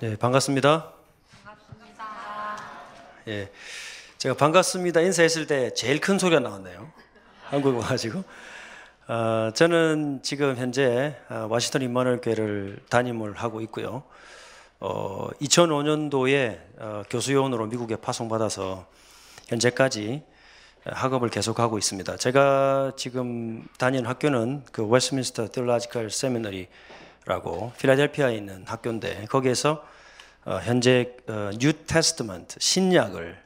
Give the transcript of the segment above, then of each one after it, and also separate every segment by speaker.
Speaker 1: 네, 반갑습니다. 예, 제가 반갑습니다 인사했을 때 제일 큰 소리가 나왔네요. 한국에 와가지고. 어, 저는 지금 현재 어, 워싱턴 임마누엘 교회를 담임을 하고 있고요. 어, 2005년도에 어, 교수요원으로 미국에 파송받아서 현재까지 학업을 계속하고 있습니다. 제가 지금 다니는 학교는 그 Westminster Theological Seminary 라고 필라델피아에 있는 학교인데 거기에서 어, 현재 어, New Testament 신약을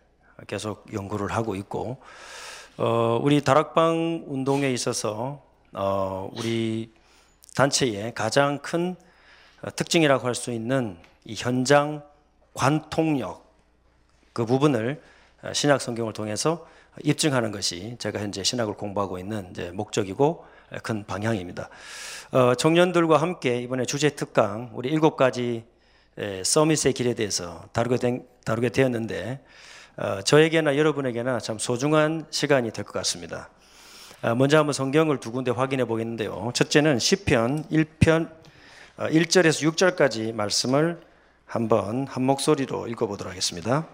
Speaker 1: 계속 연구를 하고 있고 어, 우리 다락방 운동에 있어서 어, 우리 단체의 가장 큰 어, 특징이라고 할 수 있는 이 현장 관통력 그 부분을 어, 신약 성경을 통해서 입증하는 것이 제가 현재 신학을 공부하고 있는 이제 목적이고 큰 방향입니다. 어, 청년들과 함께 이번에 주제 특강 우리 일곱 가지 서밋의 길에 대해서 다루게, 된, 다루게 되었는데 어, 저에게나 여러분에게나 참 소중한 시간이 될 것 같습니다. 어, 먼저 한번 성경을 두 군데 확인해 보겠는데요. 첫째는 시편 1편 1절에서 6절까지 말씀을 한번 한 목소리로 읽어보도록 하겠습니다.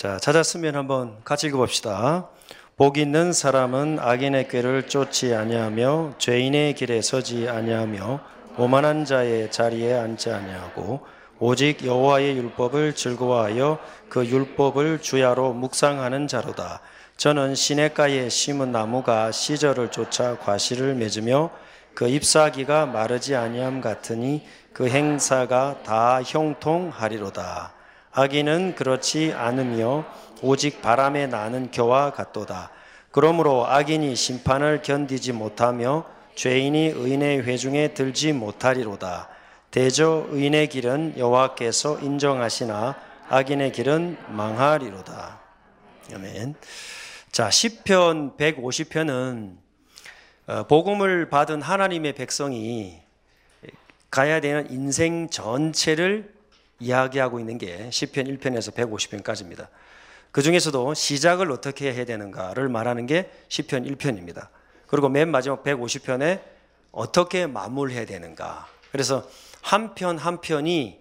Speaker 1: 자, 찾았으면 한번 같이 읽어봅시다. 복 있는 사람은 악인의 꾀를 쫓지 아니하며 죄인의 길에 서지 아니하며 오만한 자의 자리에 앉지 아니하고 오직 여호와의 율법을 즐거워하여 그 율법을 주야로 묵상하는 자로다. 저는 시냇가에 심은 나무가 시절을 쫓아 과실을 맺으며 그 잎사귀가 마르지 아니함 같으니 그 행사가 다 형통하리로다. 악인은 그렇지 않으며 오직 바람에 나는 겨와 같도다. 그러므로 악인이 심판을 견디지 못하며 죄인이 의인의 회중에 들지 못하리로다. 대저 의인의 길은 여호와께서 인정하시나 악인의 길은 망하리로다. 아멘. 자, 시편 150편은 어, 복음을 받은 하나님의 백성이 가야 되는 인생 전체를 이야기하고 있는 게 시편 1편에서 150편까지입니다. 그 중에서도 시작을 어떻게 해야 되는가를 말하는 게 시편 1편입니다. 그리고 맨 마지막 150편에 어떻게 마무리해야 되는가. 그래서 한 편 한 편이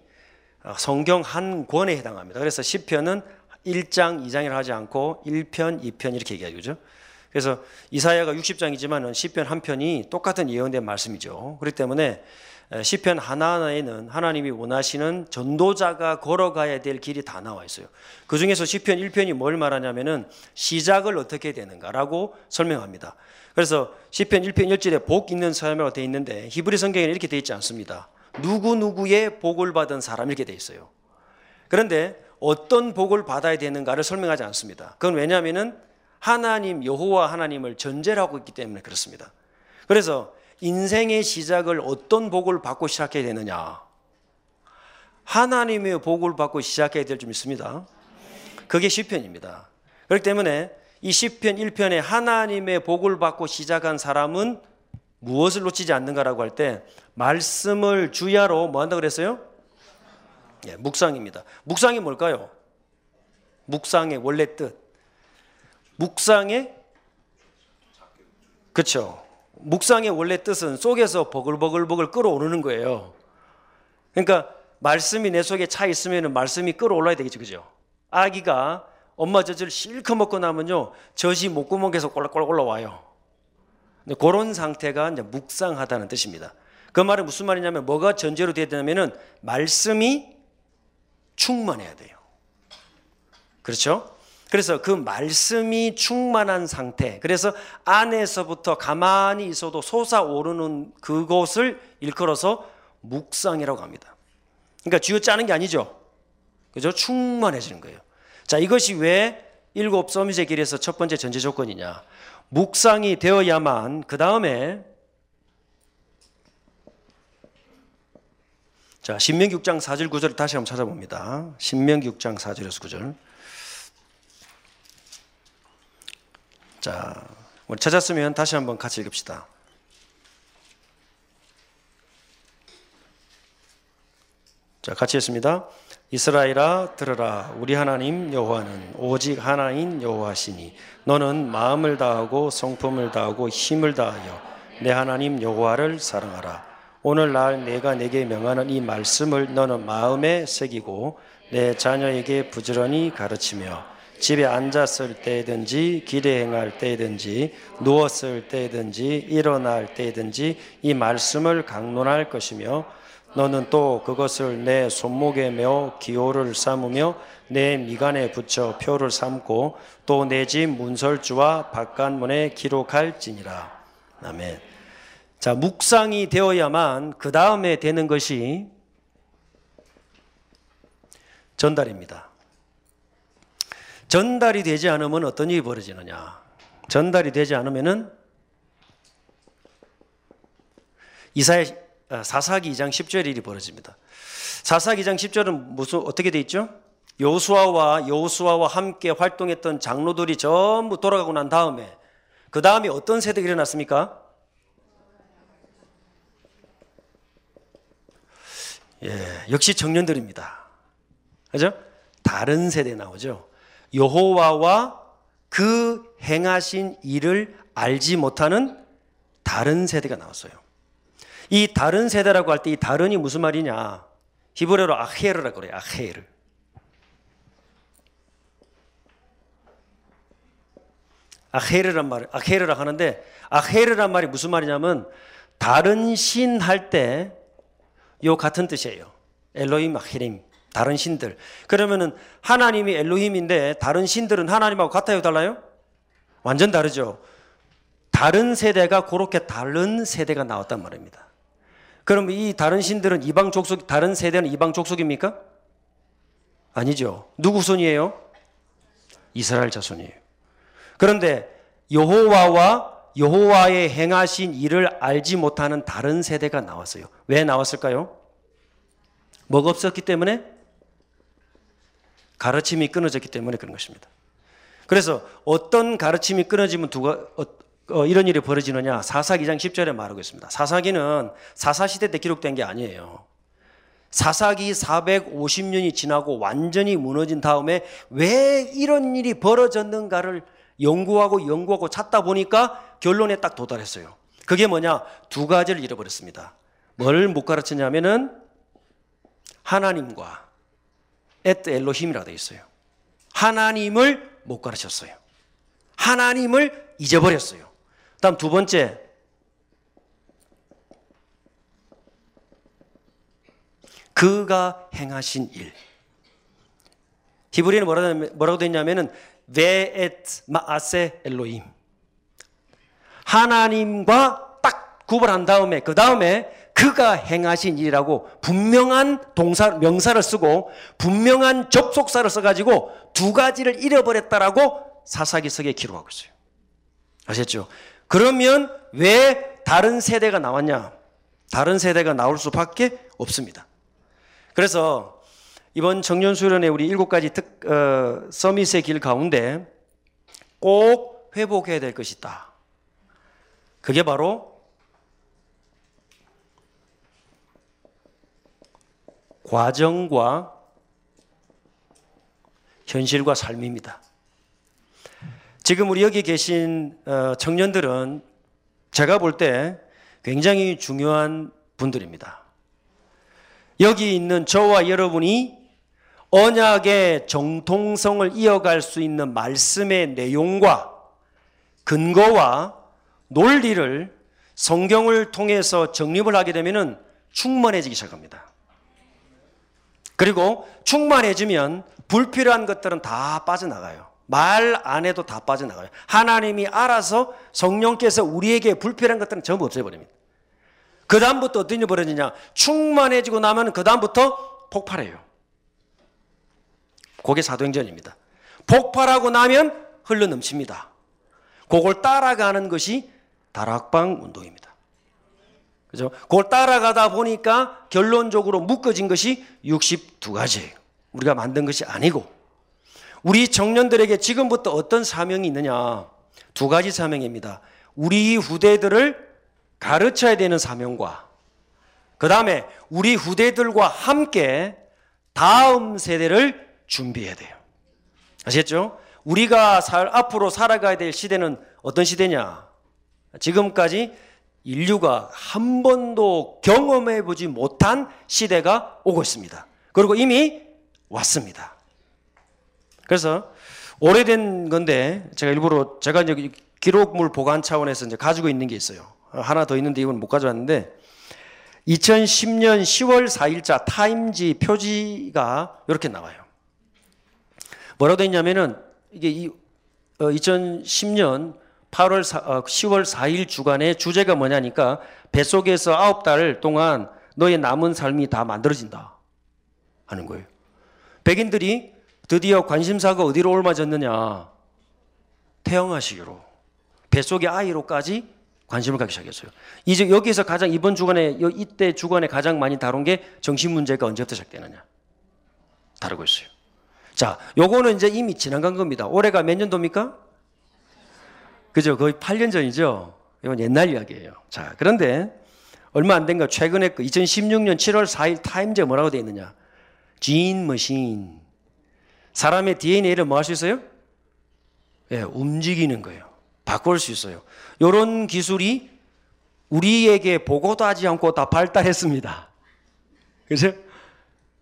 Speaker 1: 성경 한 권에 해당합니다. 그래서 시편은 1장, 2장이라 하지 않고 1편, 2편 이렇게 얘기하죠. 그래서 이사야가 60장이지만 시편 한 편이 똑같은 예언된 말씀이죠. 그렇기 때문에 시편 하나하나에는 하나님이 원하시는 전도자가 걸어가야 될 길이 다 나와 있어요. 그 중에서 시편 1편이 뭘 말하냐면은 시작을 어떻게 되는가라고 설명합니다. 그래서 시편 1편 1절에 복 있는 사람이라고 되어 있는데 히브리 성경에는 이렇게 되어 있지 않습니다. 누구 누구의 복을 받은 사람 이렇게 되어 있어요. 그런데 어떤 복을 받아야 되는가를 설명하지 않습니다. 그건 왜냐하면은 하나님 여호와 하나님을 전제로 하고 있기 때문에 그렇습니다. 그래서 인생의 시작을 어떤 복을 받고 시작해야 되느냐? 하나님의 복을 받고 시작해야 될좀 있습니다. 그게 시편입니다. 그렇기 때문에 이 시편 1편에 하나님의 복을 받고 시작한 사람은 무엇을 놓치지 않는가라고 할 때 말씀을 주야로 뭐 한다 그랬어요? 예, 묵상입니다. 묵상이 뭘까요? 묵상의 원래 뜻. 묵상의 그렇죠. 묵상의 원래 뜻은 속에서 버글버글버글 끓어오르는 거예요. 그러니까 말씀이 내 속에 차 있으면 말씀이 끓어올라야 되겠죠. 그죠? 아기가 엄마 젖을 실컷 먹고 나면요. 젖이 목구멍에서 꼴락꼴락 올라와요. 그런 상태가 이제 묵상하다는 뜻입니다. 그 말은 무슨 말이냐면 뭐가 전제로 되야 되냐면은 말씀이 충만해야 돼요. 그렇죠? 그래서 그 말씀이 충만한 상태. 그래서 안에서부터 가만히 있어도 솟아오르는 그것을 일컬어서 묵상이라고 합니다. 그러니까 쥐어 짜는 게 아니죠. 그죠? 충만해지는 거예요. 자, 이것이 왜 일곱 서밋의 길에서 첫 번째 전제 조건이냐. 묵상이 되어야만 그 다음에 자, 신명기 6장 4절 9절을 다시 한번 찾아봅니다. 신명기 6장 4절에서 9절. 자, 우리 찾았으면 다시 한번 같이 읽읍시다. 자, 같이 했습니다. 이스라엘아 들으라 우리 하나님 여호와는 오직 하나인 여호와시니 너는 마음을 다하고 성품을 다하고 힘을 다하여 내 하나님 여호와를 사랑하라 오늘날 내가 내게 명하는 이 말씀을 너는 마음에 새기고 내 자녀에게 부지런히 가르치며 집에 앉았을 때든지 길에 행할 때든지 누웠을 때든지 일어날 때든지 이 말씀을 강론할 것이며 너는 또 그것을 내 손목에 메어 기호를 삼으며 내 미간에 붙여 표를 삼고 또 내 집 문설주와 바깥문에 기록할지니라. 아멘. 자, 묵상이 되어야만 그 다음에 되는 것이 전달입니다. 전달이 되지 않으면 어떤 일이 벌어지느냐? 전달이 되지 않으면은 이사야 아, 사사기 2장 10절 일이 벌어집니다. 사사기 2장 10절은 무슨 어떻게 돼 있죠? 여수아와 여수아와 함께 활동했던 장로들이 전부 돌아가고 난 다음에 그 다음에 어떤 세대가 일어났습니까? 예, 역시 청년들입니다. 그죠? 다른 세대 나오죠. 여호와와 그 행하신 일을 알지 못하는 다른 세대가 나왔어요. 이 다른 세대라고 할 때 이 다른이 무슨 말이냐? 히브리어로 아헤르라고 그래요. 아헤르. 아헤르란 말, 아헤르라 하는데 아헤르란 말이 무슨 말이냐면 다른 신 할 때 요 같은 뜻이에요. 엘로임 아헤림. 다른 신들. 그러면은 하나님이 엘로힘인데 다른 신들은 하나님하고 같아요, 달라요? 완전 다르죠. 다른 세대가 그렇게 다른 세대가 나왔단 말입니다. 그럼 이 다른 신들은 이방 족속, 다른 세대는 이방 족속입니까? 아니죠. 누구 손이에요? 이스라엘 자손이에요. 그런데 여호와와 여호와의 행하신 일을 알지 못하는 다른 세대가 나왔어요. 왜 나왔을까요? 뭐가 없었기 때문에? 가르침이 끊어졌기 때문에 그런 것입니다. 그래서 어떤 가르침이 끊어지면 두가, 어, 어, 이런 일이 벌어지느냐? 사사기 2장 10절에 말하고 있습니다. 사사기는 사사시대 때 기록된 게 아니에요. 사사기 450년이 지나고 완전히 무너진 다음에 왜 이런 일이 벌어졌는가를 연구하고 연구하고 찾다 보니까 결론에 딱 도달했어요. 그게 뭐냐? 두 가지를 잃어버렸습니다. 뭘 못 가르쳤냐면은 하나님과 에트 엘로힘이라 되어 있어요. 하나님을 못 가르쳤어요. 하나님을 잊어버렸어요. 다음 두 번째. 그가 행하신 일. 히브리는 뭐라고 되냐면은 베에트 마아세 엘로임. 하나님과 딱 구분한 다음에 그 다음에 그가 행하신 일이라고 분명한 동사 명사를 쓰고 분명한 접속사를 써가지고 두 가지를 잃어버렸다라고 사사기석에 기록하고 있어요. 아셨죠? 그러면 왜 다른 세대가 나왔냐? 다른 세대가 나올 수밖에 없습니다. 그래서 이번 청년 수련회 우리 일곱 가지 특, 어, 서밋의 길 가운데 꼭 회복해야 될 것이 있다. 그게 바로 과정과 현실과 삶입니다. 지금 우리 여기 계신 어, 청년들은 제가 볼 때 굉장히 중요한 분들입니다. 여기 있는 저와 여러분이 언약의 정통성을 이어갈 수 있는 말씀의 내용과 근거와 논리를 성경을 통해서 정립을 하게 되면 충만해지기 시작합니다. 그리고 충만해지면 불필요한 것들은 다 빠져나가요. 말 안 해도 다 빠져나가요. 하나님이 알아서 성령께서 우리에게 불필요한 것들은 전부 없애버립니다. 그 다음부터 어떤 일이 벌어지냐? 충만해지고 나면 그 다음부터 폭발해요. 그게 사도행전입니다. 폭발하고 나면 흘러 넘칩니다. 그걸 따라가는 것이 다락방 운동입니다. 그죠? 그걸 따라가다 보니까 결론적으로 묶어진 것이 62가지예요. 우리가 만든 것이 아니고 우리 청년들에게 지금부터 어떤 사명이 있느냐? 두 가지 사명입니다. 우리 후대들을 가르쳐야 되는 사명과 그 다음에 우리 후대들과 함께 다음 세대를 준비해야 돼요. 아시겠죠? 우리가 살, 앞으로 살아가야 될 시대는 어떤 시대냐? 지금까지 인류가 한 번도 경험해 보지 못한 시대가 오고 있습니다. 그리고 이미 왔습니다. 그래서 오래된 건데 제가 일부러 제가 이제 기록물 보관 차원에서 이제 가지고 있는 게 있어요. 하나 더 있는데 이건 못 가져왔는데 2010년 10월 4일자 타임지 표지가 이렇게 나와요. 뭐라고 돼 있냐면은 이게 이 2010년 8월 4, 어, 10월 4일 주간의 주제가 뭐냐니까 뱃속에서 아홉 달 동안 너의 남은 삶이 다 만들어진다 하는 거예요. 백인들이 드디어 관심사가 어디로 옮아졌느냐? 태영하시기로 뱃속의 아이로까지 관심을 갖기 시작했어요. 이제 여기서 가장 이번 주간에 이때 주간에 가장 많이 다룬 게 정신 문제가 언제부터 시작되느냐 다루고 있어요. 자, 요거는 이제 이미 지나간 겁니다. 올해가 몇 년도입니까? 그죠? 거의 8년 전이죠. 이건 옛날 이야기예요. 자, 그런데 얼마 안 된 거 최근에 그 2016년 7월 4일 타임즈에 뭐라고 되어 있느냐? 진 머신. 사람의 DNA를 뭐 할 수 있어요? 예, 움직이는 거예요. 바꿀 수 있어요. 이런 기술이 우리에게 보고도 하지 않고 다 발달했습니다. 그죠?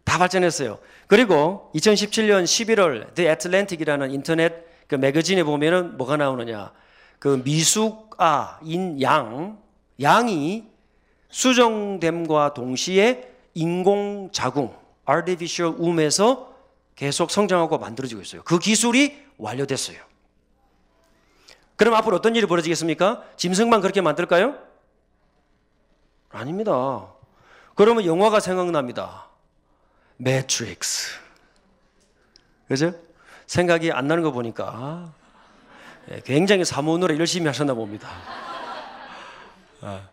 Speaker 1: 다 발전했어요. 그리고 2017년 11월 The Atlantic이라는 인터넷 그 매거진에 보면은 뭐가 나오느냐? 그 미숙아 인 양, 양이 수정됨과 동시에 인공 자궁, artificial womb에서 계속 성장하고 만들어지고 있어요. 그 기술이 완료됐어요. 그럼 앞으로 어떤 일이 벌어지겠습니까? 짐승만 그렇게 만들까요? 아닙니다. 그러면 영화가 생각납니다. 매트릭스. 그죠? 생각이 안 나는 거 보니까 예, 굉장히 사모노래 열심히 하셨나 봅니다. 아,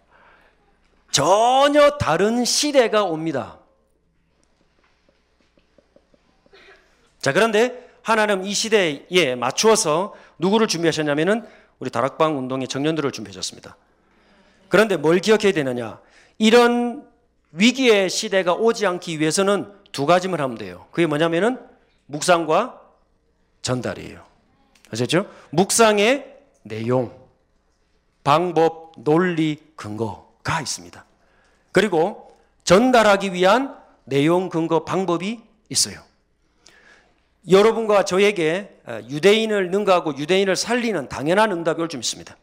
Speaker 1: 전혀 다른 시대가 옵니다. 자, 그런데 하나님 이 시대에 맞추어서 누구를 준비하셨냐면은 우리 다락방 운동의 청년들을 준비하셨습니다. 그런데 뭘 기억해야 되느냐? 이런 위기의 시대가 오지 않기 위해서는 두 가지만 하면 돼요. 그게 뭐냐면은 묵상과 전달이에요. 아셨죠? 묵상의 내용, 방법, 논리, 근거가 있습니다. 그리고 전달하기 위한 내용, 근거, 방법이 있어요. 여러분과 저에게 어, 유대인을 능가하고 유대인을 살리는 당연한 응답이 올 줄 믿습니다.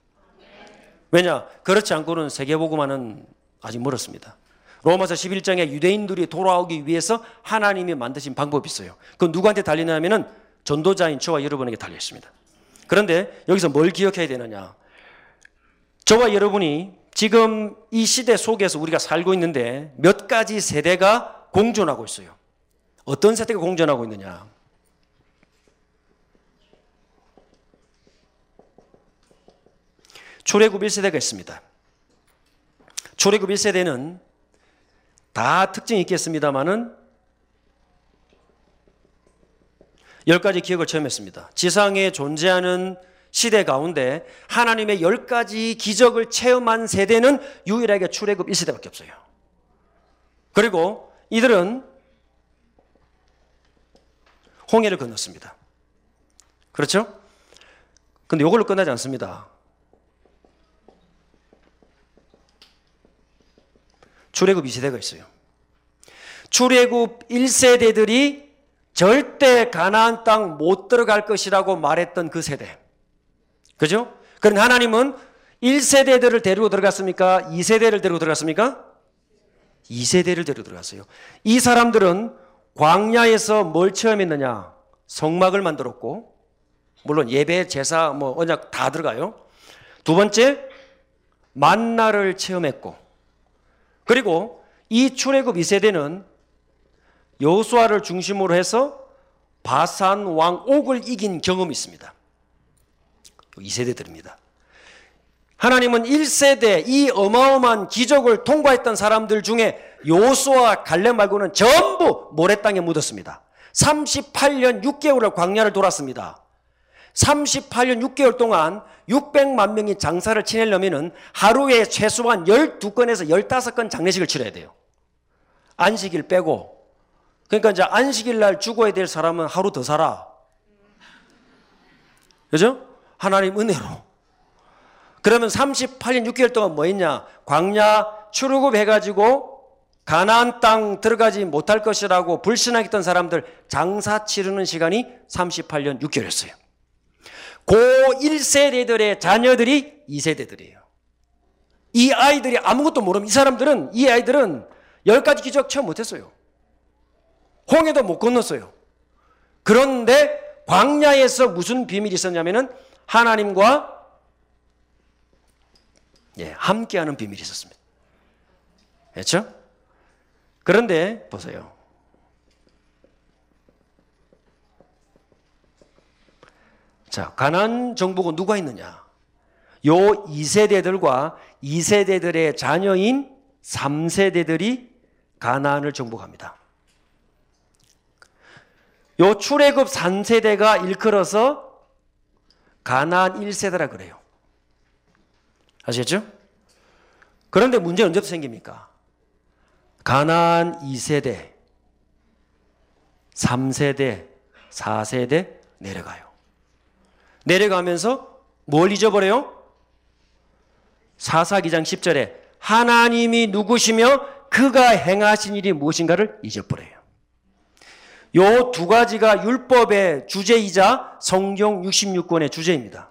Speaker 1: 왜냐? 그렇지 않고는 세계복음화는 아직 멀었습니다. 로마서 11장에 유대인들이 돌아오기 위해서 하나님이 만드신 방법이 있어요. 그 누구한테 달리냐면은 전도자인 저와 여러분에게 달려 있습니다. 그런데 여기서 뭘 기억해야 되느냐? 저와 여러분이 지금 이 시대 속에서 우리가 살고 있는데 몇 가지 세대가 공존하고 있어요. 어떤 세대가 공존하고 있느냐? 출애굽 1세대가 있습니다. 출애굽 1세대는 다 특징이 있겠습니다만은 열 가지 기억을 처음 했습니다. 지상에 존재하는 시대 가운데 하나님의 열 가지 기적을 체험한 세대는 유일하게 출애굽 1세대밖에 없어요. 그리고 이들은 홍해를 건넜습니다. 그렇죠? 근데 이걸로 끝나지 않습니다. 출애굽 2세대가 있어요. 출애굽 1세대들이 절대 가나안 땅 못 들어갈 것이라고 말했던 그 세대. 그죠? 그럼 하나님은 1세대들을 데리고 들어갔습니까? 2세대를 데리고 들어갔습니까? 2세대를 데리고 들어갔어요. 이 사람들은 광야에서 뭘 체험했느냐? 성막을 만들었고, 물론 예배, 제사, 뭐 언약 다 들어가요. 두 번째, 만나를 체험했고, 그리고 이 출애굽 2세대는 여호수아를 중심으로 해서 바산 왕 옥을 이긴 경험이 있습니다. 2세대들입니다. 하나님은 1세대 이 어마어마한 기적을 통과했던 사람들 중에 요수와 갈렙 말고는 전부 모래 땅에 묻었습니다. 38년 6개월을 광야를 돌았습니다. 38년 6개월 동안 600만 명이 장사를 치내려면 하루에 최소한 12건에서 15건 장례식을 치러야 돼요. 안식일 빼고 그러니까 이제 안식일 날 죽어야 될 사람은 하루 더 살아. 그죠? 하나님 은혜로. 그러면 38년 6개월 동안 뭐 했냐? 광야 출애굽 해가지고 가나안 땅 들어가지 못할 것이라고 불신하겠던 사람들 장사 치르는 시간이 38년 6개월이었어요. 고 1세대들의 자녀들이 2세대들이에요. 이 아이들이 아무것도 모르면 이 사람들은 이 아이들은 열 가지 기적 체험 못했어요. 홍해도 못 건넜어요. 그런데 광야에서 무슨 비밀이 있었냐면은 하나님과 예, 함께하는 비밀이 있었습니다. 그렇죠? 그런데 보세요. 자, 가난 정복은 누가 있느냐? 요 2세대들과 2세대들의 자녀인 3세대들이 가나안을 정복합니다. 요 출애굽 3세대가 일컬어서 가나안 1세대라 그래요. 아시겠죠? 그런데 문제는 언제부터 생깁니까? 가나안 2세대, 3세대, 4세대 내려가요. 내려가면서 뭘 잊어버려요? 사사기장 10절에 하나님이 누구시며 그가 행하신 일이 무엇인가를 잊어버려요. 요 두 가지가 율법의 주제이자 성경 66권의 주제입니다.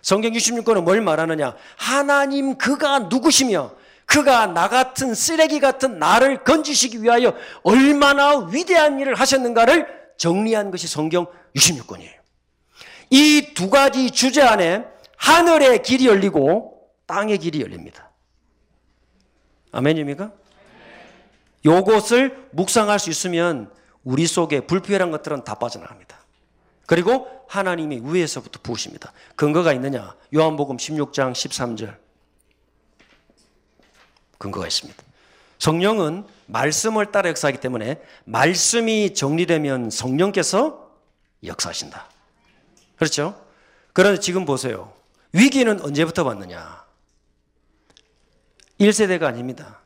Speaker 1: 성경 66권은 뭘 말하느냐? 하나님 그가 누구시며 그가 나 같은 쓰레기 같은 나를 건지시기 위하여 얼마나 위대한 일을 하셨는가를 정리한 것이 성경 66권이에요. 이 두 가지 주제 안에 하늘의 길이 열리고 땅의 길이 열립니다. 아멘입니까? 요것을 묵상할 수 있으면 우리 속에 불필요한 것들은 다 빠져나갑니다. 그리고 하나님이 위에서부터 부으십니다. 근거가 있느냐? 요한복음 16장 13절. 근거가 있습니다. 성령은 말씀을 따라 역사하기 때문에 말씀이 정리되면 성령께서 역사하신다. 그렇죠? 그런데 지금 보세요. 위기는 언제부터 왔느냐? 1세대가 아닙니다.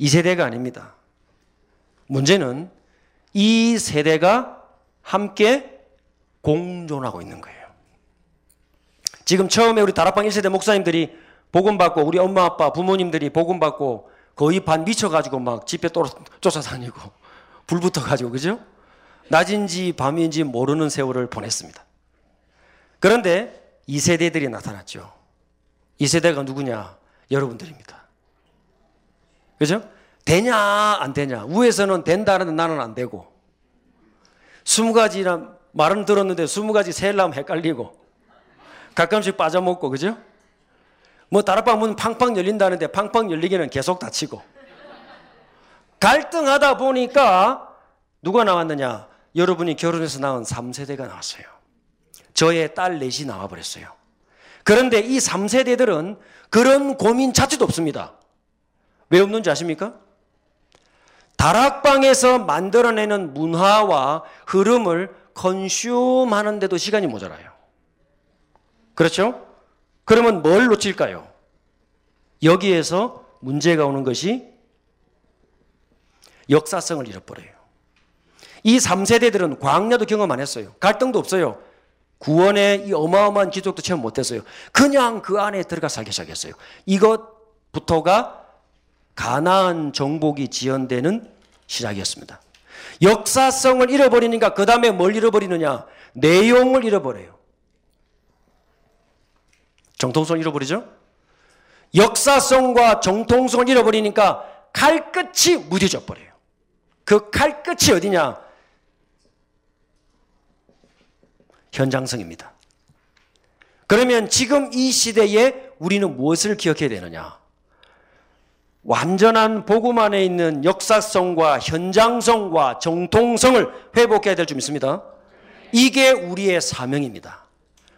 Speaker 1: 2세대가 아닙니다. 문제는 이 세대가 함께 공존하고 있는 거예요. 지금 처음에 우리 다락방 1세대 목사님들이 복음 받고 우리 엄마 아빠 부모님들이 복음 받고 거의 반 미쳐가지고 막 집에 또 쫓아다니고 불 붙어가지고 그죠? 낮인지 밤인지 모르는 세월을 보냈습니다. 그런데 이 세대들이 나타났죠. 이 세대가 누구냐? 여러분들입니다. 그죠? 되냐 안 되냐? 위에서는 된다는데 나는 안 되고 스무 가지란 말은 들었는데 스무 가지 세려면 헷갈리고 가끔씩 빠져먹고 그죠? 뭐 다락방 문 팡팡 열린다는데 팡팡 열리기는 계속 닫히고 갈등하다 보니까 누가 나왔느냐? 여러분이 결혼해서 낳은 3세대가 나왔어요. 저의 딸 넷이 나와버렸어요. 그런데 이 3세대들은 그런 고민 자체도 없습니다. 왜 없는지 아십니까? 다락방에서 만들어내는 문화와 흐름을 컨슘 하는데도 시간이 모자라요. 그렇죠? 그러면 뭘 놓칠까요? 여기에서 문제가 오는 것이 역사성을 잃어버려요. 이 3세대들은 광야도 경험 안 했어요. 갈등도 없어요. 구원의 이 어마어마한 기적도 체험 못 했어요. 그냥 그 안에 들어가 살기 시작했어요. 이것부터가 가나안 정복이 지연되는 시작이었습니다. 역사성을 잃어버리니까 그 다음에 뭘 잃어버리느냐? 내용을 잃어버려요. 정통성을 잃어버리죠? 역사성과 정통성을 잃어버리니까 칼끝이 무뎌져 버려요. 그 칼끝이 어디냐? 현장성입니다. 그러면 지금 이 시대에 우리는 무엇을 기억해야 되느냐? 완전한 복음 안에 있는 역사성과 현장성과 정통성을 회복해야 될 줄 믿습니다. 이게 우리의 사명입니다.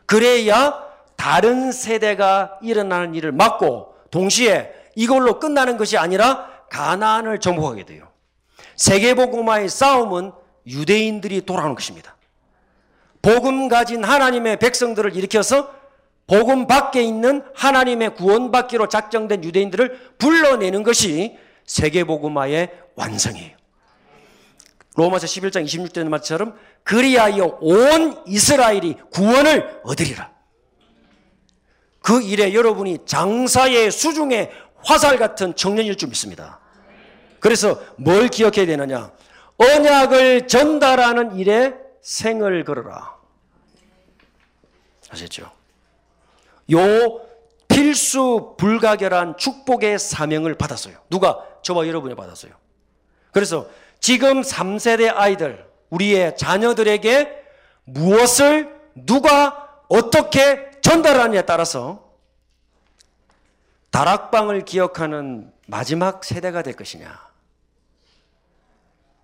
Speaker 1: 그래야 다른 세대가 일어나는 일을 막고 동시에 이걸로 끝나는 것이 아니라 가나안을 정복하게 돼요. 세계복음화의 싸움은 유대인들이 돌아오는 것입니다. 복음 가진 하나님의 백성들을 일으켜서 복음 밖에 있는 하나님의 구원받기로 작정된 유대인들을 불러내는 것이 세계복음화의 완성이에요. 로마서 11장 26절 말처럼 그리하여 온 이스라엘이 구원을 얻으리라. 그 일에 여러분이 장사의 수중에 화살 같은 청년일 줄 믿습니다. 그래서 뭘 기억해야 되느냐? 언약을 전달하는 일에 생을 걸어라. 아셨죠? 요 필수 불가결한 축복의 사명을 받았어요. 누가? 저와 여러분이 받았어요. 그래서 지금 3세대 아이들, 우리의 자녀들에게 무엇을 누가 어떻게 전달하느냐에 따라서 다락방을 기억하는 마지막 세대가 될 것이냐.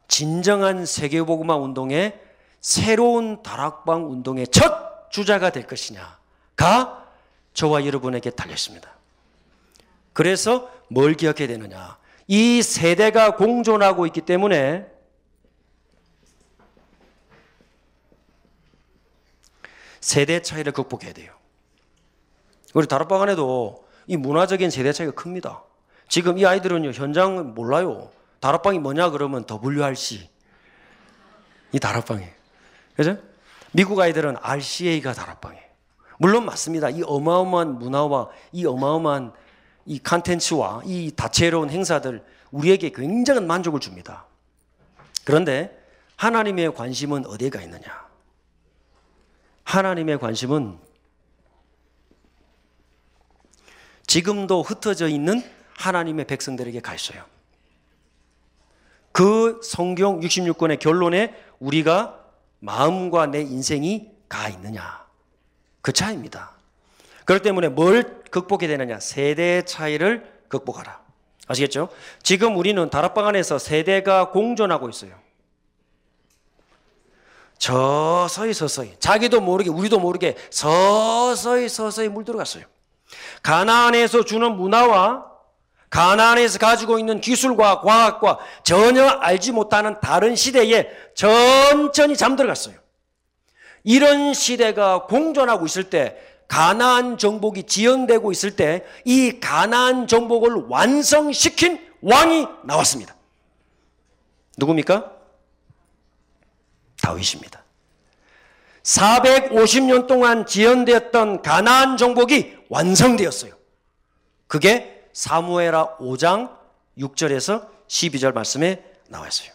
Speaker 1: 진정한 세계복음화 운동의 새로운 다락방 운동의 첫 주자가 될 것이냐가 저와 여러분에게 달렸습니다. 그래서 뭘 기억해야 되느냐. 이 세대가 공존하고 있기 때문에 세대 차이를 극복해야 돼요. 우리 다락방 안에도 이 문화적인 세대 차이가 큽니다. 지금 이 아이들은요, 현장 몰라요. 다락방이 뭐냐 그러면 WRC. 이 다락방이에요. 그죠? 미국 아이들은 RCA가 다락방이에요. 물론 맞습니다. 이 어마어마한 문화와 이 어마어마한 이 컨텐츠와 이 다채로운 행사들 우리에게 굉장한 만족을 줍니다. 그런데 하나님의 관심은 어디가 있느냐? 하나님의 관심은 지금도 흩어져 있는 하나님의 백성들에게 가 있어요. 그 성경 66권의 결론에 우리가 마음과 내 인생이 가 있느냐. 그 차이입니다. 그렇기 때문에 뭘 극복해야 되느냐? 세대 차이를 극복하라. 아시겠죠? 지금 우리는 다락방 안에서 세대가 공존하고 있어요. 서서히 서서히 자기도 모르게 우리도 모르게 서서히 서서히 물들어갔어요. 가나안에서 주는 문화와 가나안에서 가지고 있는 기술과 과학과 전혀 알지 못하는 다른 시대에 천천히 잠들어갔어요. 이런 시대가 공존하고 있을 때 가나안 정복이 지연되고 있을 때 이 가나안 정복을 완성시킨 왕이 나왔습니다. 누굽니까? 다윗입니다. 450년 동안 지연되었던 가나안 정복이 완성되었어요. 그게 사무에라 5장 6절에서 12절 말씀에 나와 있어요.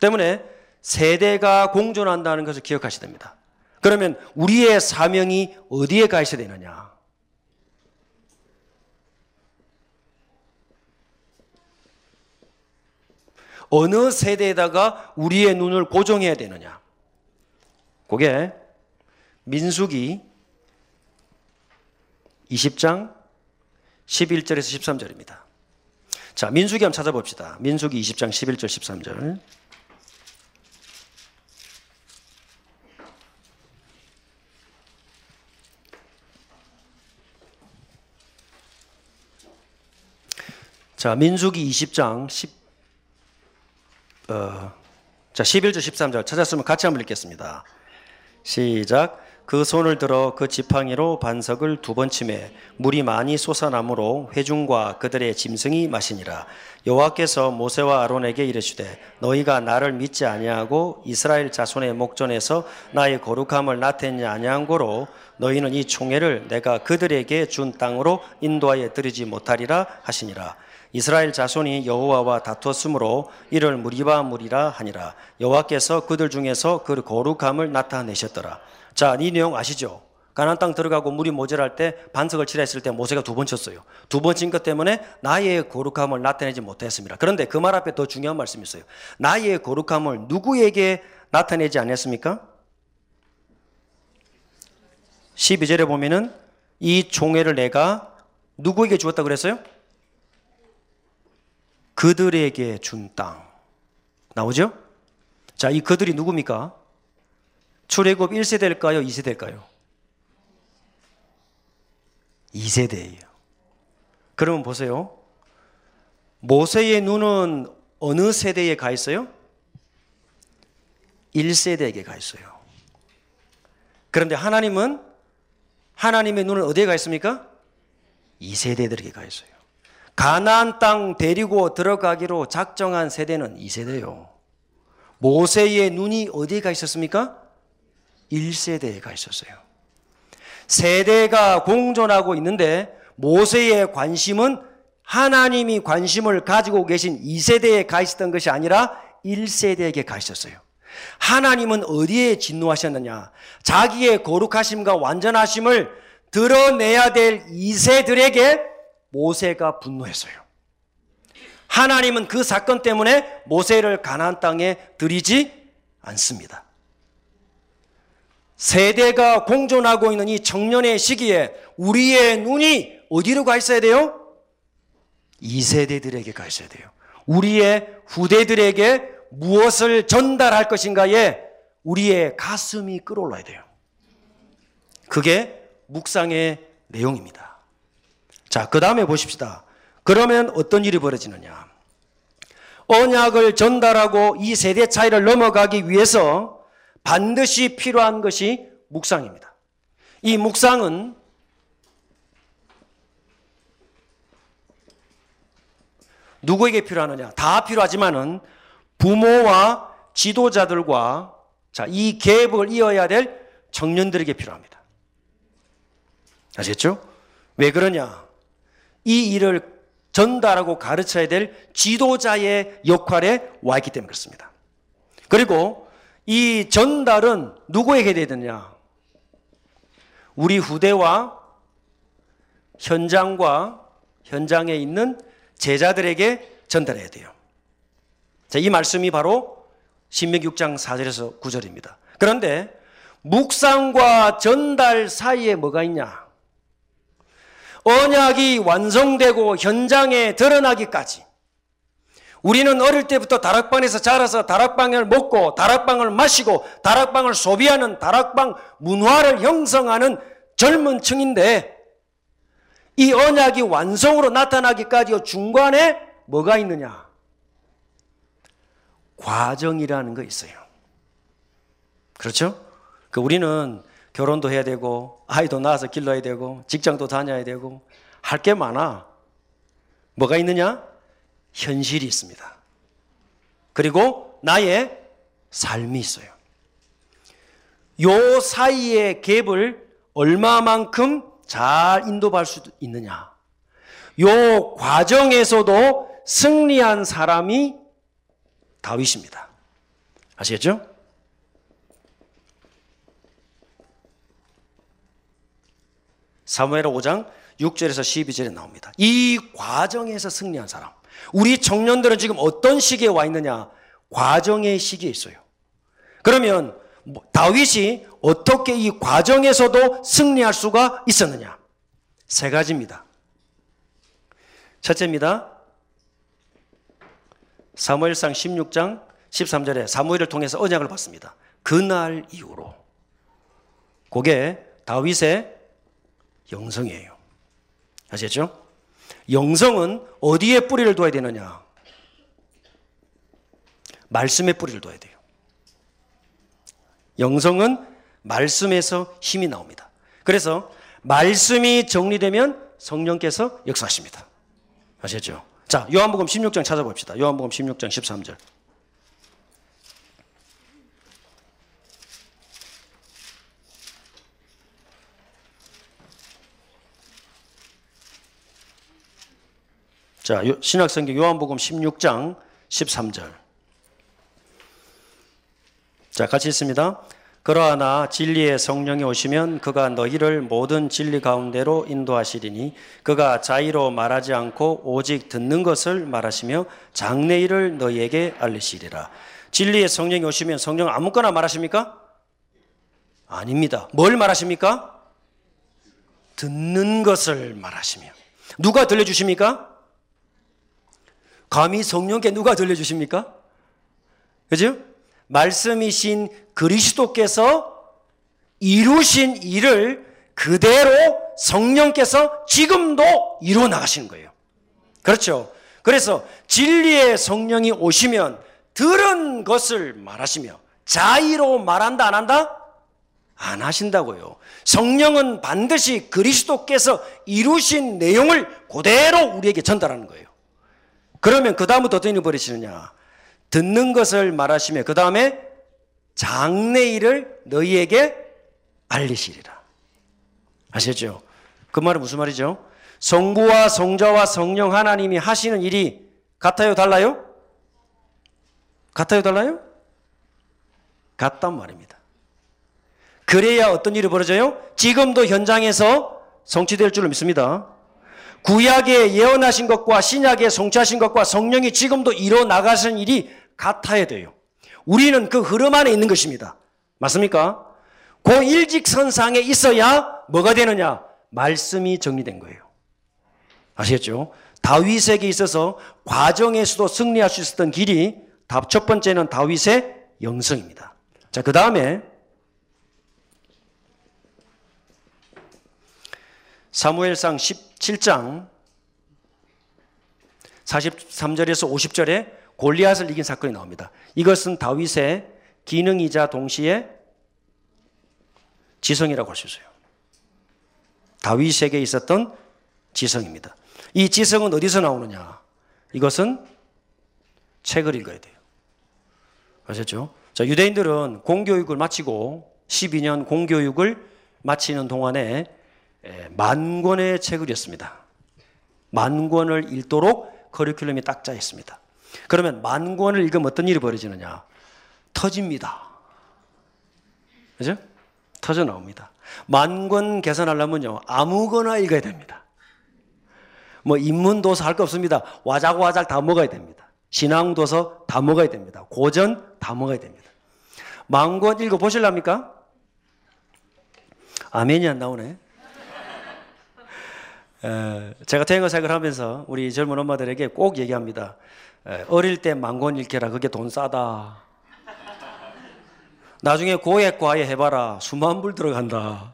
Speaker 1: 때문에 세대가 공존한다는 것을 기억하셔야 됩니다. 그러면 우리의 사명이 어디에 가 있어야 되느냐? 어느 세대에다가 우리의 눈을 고정해야 되느냐? 그게 민수기 20장 11절에서 13절입니다. 자, 민수기 한번 찾아봅시다. 민수기 20장 11절 13절. 자, 민수기 20장 10, 어, 자, 11절 13절 찾았으면 같이 한번 읽겠습니다. 시작. 그 손을 들어 그 지팡이로 반석을 두 번 치매 물이 많이 솟아나므로 회중과 그들의 짐승이 마시니라 여호와께서 모세와 아론에게 이르시되 너희가 나를 믿지 아니하고 이스라엘 자손의 목전에서 나의 거룩함을 나타내지 아니한 고로 너희는 이 총회를 내가 그들에게 준 땅으로 인도하여 드리지 못하리라 하시니라 이스라엘 자손이 여호와와 다투었으므로 이를 무리바 무리라 하니라 여호와께서 그들 중에서 그 거룩함을 나타내셨더라 자, 이 내용 아시죠? 가나안 땅 들어가고 물이 모자랄 때 반석을 치라 했을 때 모세가 두 번 쳤어요. 두 번 친 것 때문에 나의 거룩함을 나타내지 못했습니다. 그런데 그 말 앞에 더 중요한 말씀이 있어요. 나의 거룩함을 누구에게 나타내지 않았습니까? 12절에 보면은 이 종회를 내가 누구에게 주었다 그랬어요? 그들에게 준 땅. 나오죠? 자, 이 그들이 누굽니까? 출애굽 1세대일까요? 2세대일까요? 2세대예요. 그러면 보세요. 모세의 눈은 어느 세대에 가 있어요? 1세대에게 가 있어요. 그런데 하나님은 하나님의 눈은 어디에 가 있습니까? 2세대들에게 가 있어요. 가나안 땅 데리고 들어가기로 작정한 세대는 2세대요. 모세의 눈이 어디에 가 있었습니까? 1세대에 가 있었어요. 세대가 공존하고 있는데 모세의 관심은 하나님이 관심을 가지고 계신 2세대에 가 있었던 것이 아니라 1세대에게 가 있었어요. 하나님은 어디에 진노하셨느냐? 자기의 거룩하심과 완전하심을 드러내야 될 2세들에게 모세가 분노했어요. 하나님은 그 사건 때문에 모세를 가나안 땅에 들이지 않습니다. 세대가 공존하고 있는 이 청년의 시기에 우리의 눈이 어디로 가 있어야 돼요? 2세대들에게 가 있어야 돼요. 우리의 후대들에게 무엇을 전달할 것인가에 우리의 가슴이 끌어올라야 돼요. 그게 묵상의 내용입니다. 자, 그 다음에 보십시다. 그러면 어떤 일이 벌어지느냐? 언약을 전달하고 이 세대 차이를 넘어가기 위해서 반드시 필요한 것이 묵상입니다. 이 묵상은 누구에게 필요하느냐? 다 필요하지만은 부모와 지도자들과 자, 이 계획을 이어야 될 청년들에게 필요합니다. 아시겠죠? 왜 그러냐? 이 일을 전달하고 가르쳐야 될 지도자의 역할에 와 있기 때문에 그렇습니다. 그리고 이 전달은 누구에게 해야 되느냐? 우리 후대와 현장과 현장에 있는 제자들에게 전달해야 돼요. 자, 이 말씀이 바로 신명기 6장 4절에서 9절입니다. 그런데 묵상과 전달 사이에 뭐가 있냐? 언약이 완성되고 현장에 드러나기까지 우리는 어릴 때부터 다락방에서 자라서 다락방을 먹고 다락방을 마시고 다락방을 소비하는 다락방 문화를 형성하는 젊은 층인데 이 언약이 완성으로 나타나기까지 중간에 뭐가 있느냐? 과정이라는 거 있어요. 그렇죠? 그 우리는 결혼도 해야 되고 아이도 낳아서 길러야 되고 직장도 다녀야 되고 할 게 많아. 뭐가 있느냐? 현실이 있습니다. 그리고 나의 삶이 있어요. 요 사이의 갭을 얼마만큼 잘 인도할 수 있느냐. 요 과정에서도 승리한 사람이 다윗입니다. 아시겠죠? 사무엘 5장 6절에서 12절에 나옵니다. 이 과정에서 승리한 사람. 우리 청년들은 지금 어떤 시기에 와 있느냐? 과정의 시기에 있어요. 그러면 뭐 다윗이 어떻게 이 과정에서도 승리할 수가 있었느냐? 세 가지입니다. 첫째입니다. 사무엘상 16장 13절에 사무엘을 통해서 언약을 받습니다. 그날 이후로 그게 다윗의 영성이에요. 아시겠죠? 영성은 어디에 뿌리를 둬야 되느냐? 말씀에 뿌리를 둬야 돼요. 영성은 말씀에서 힘이 나옵니다. 그래서 말씀이 정리되면 성령께서 역사하십니다. 아시겠죠? 자, 요한복음 16장 찾아봅시다. 요한복음 16장 13절. 자, 신학성경 요한복음 16장 13절. 자, 같이 있습니다. 그러하나 진리의 성령이 오시면 그가 너희를 모든 진리 가운데로 인도하시리니 그가 자의로 말하지 않고 오직 듣는 것을 말하시며 장래일을 너희에게 알리시리라. 진리의 성령이 오시면 성령 아무거나 말하십니까? 아닙니다. 뭘 말하십니까? 듣는 것을 말하시며. 누가 들려주십니까? 감히 성령께 누가 들려주십니까? 그죠? 말씀이신 그리스도께서 이루신 일을 그대로 성령께서 지금도 이루어 나가시는 거예요. 그렇죠. 그래서 진리의 성령이 오시면 들은 것을 말하시며 자의로 말한다 안 한다? 안 하신다고요. 성령은 반드시 그리스도께서 이루신 내용을 그대로 우리에게 전달하는 거예요. 그러면 그 다음부터 어떤 일이 벌어지느냐? 듣는 것을 말하시며 그 다음에 장래일을 너희에게 알리시리라. 아시죠? 그 말은 무슨 말이죠? 성부와 성자와 성령 하나님이 하시는 일이 같아요, 달라요? 같아요, 달라요? 같단 말입니다. 그래야 어떤 일이 벌어져요? 지금도 현장에서 성취될 줄로 믿습니다. 구약에 예언하신 것과 신약에 성취하신 것과 성령이 지금도 이뤄 나가시는 일이 같아야 돼요. 우리는 그 흐름 안에 있는 것입니다. 맞습니까? 그 일직선상에 있어야 뭐가 되느냐? 말씀이 정리된 거예요. 아시겠죠? 다윗에게 있어서 과정에서도 승리할 수 있었던 길이 첫 번째는 다윗의 영성입니다. 자, 그 다음에 사무엘상 17장 43절에서 50절에 골리앗을 이긴 사건이 나옵니다. 이것은 다윗의 기능이자 동시에 지성이라고 할 수 있어요. 다윗에게 있었던 지성입니다. 이 지성은 어디서 나오느냐? 이것은 책을 읽어야 돼요. 아셨죠? 자, 유대인들은 공교육을 마치고 12년 공교육을 마치는 동안에 만 권의 책을 읽습니다. 만 권을 읽도록 커리큘럼이 딱 짜 있습니다. 그러면 만 권을 읽으면 어떤 일이 벌어지느냐? 터집니다. 그죠? 터져 나옵니다. 만 권 계산하려면요, 아무거나 읽어야 됩니다. 뭐, 인문도서 할 거 없습니다. 와작와작 다 먹어야 됩니다. 신앙도서 다 먹어야 됩니다. 고전 다 먹어야 됩니다. 만 권 읽어 보실랍니까? 아멘이 안 나오네. 제가 생활 하면서 우리 젊은 엄마들에게 꼭 얘기합니다. 어릴 때 만권 읽게라 그게 돈 싸다. 나중에 고액 과외 해봐라 수만 불 들어간다.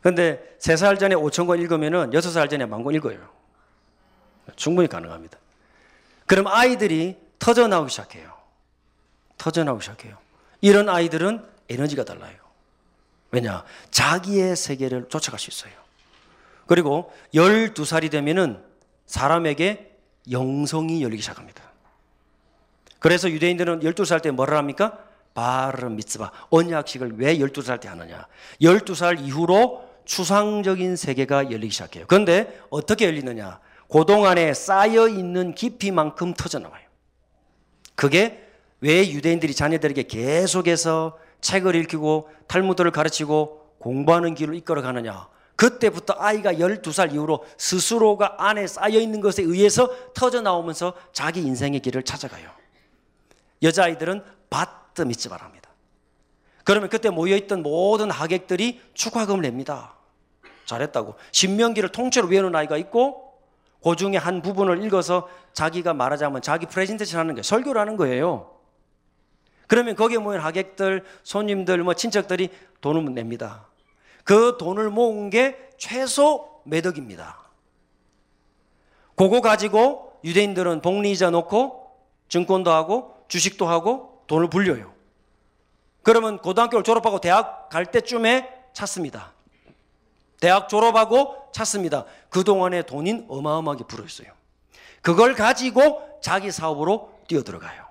Speaker 1: 그런데 세살 전에 5천 권 읽으면은 여섯 살 전에 만권 읽어요. 충분히 가능합니다. 그럼 아이들이 터져 나오기 시작해요. 터져 나오기 시작해요. 이런 아이들은 에너지가 달라요. 왜냐? 자기의 세계를 쫓아갈 수 있어요. 그리고 12살이 되면은 사람에게 영성이 열리기 시작합니다. 그래서 유대인들은 12살 때 뭐를 합니까? 바르 미tz바, 언약식을 왜 12살 때 하느냐? 12살 이후로 추상적인 세계가 열리기 시작해요. 그런데 어떻게 열리느냐? 그동안에 쌓여 있는 깊이만큼 터져나와요. 그게 왜 유대인들이 자녀들에게 계속해서 책을 읽히고 탈무드를 가르치고 공부하는 길을 이끌어 가느냐? 그때부터 아이가 12살 이후로 스스로가 안에 쌓여 있는 것에 의해서 터져 나오면서 자기 인생의 길을 찾아가요. 여자아이들은 바트 미츠바랍니다. 그러면 그때 모여있던 모든 하객들이 축하금을 냅니다. 잘했다고. 신명기를 통째로 외우는 아이가 있고 그 중에 한 부분을 읽어서 자기가 말하자면 자기 프레젠테이션 하는 게 설교를 하는 거예요. 그러면 거기에 모인 하객들, 손님들, 뭐 친척들이 돈을 냅니다. 그 돈을 모은 게 최소 매덕입니다. 그거 가지고 유대인들은 복리이자 놓고 증권도 하고 주식도 하고 돈을 불려요. 그러면 고등학교를 졸업하고 대학 갈 때쯤에 찾습니다. 대학 졸업하고 찾습니다. 그동안의 돈인 어마어마하게 불어있어요. 그걸 가지고 자기 사업으로 뛰어들어가요.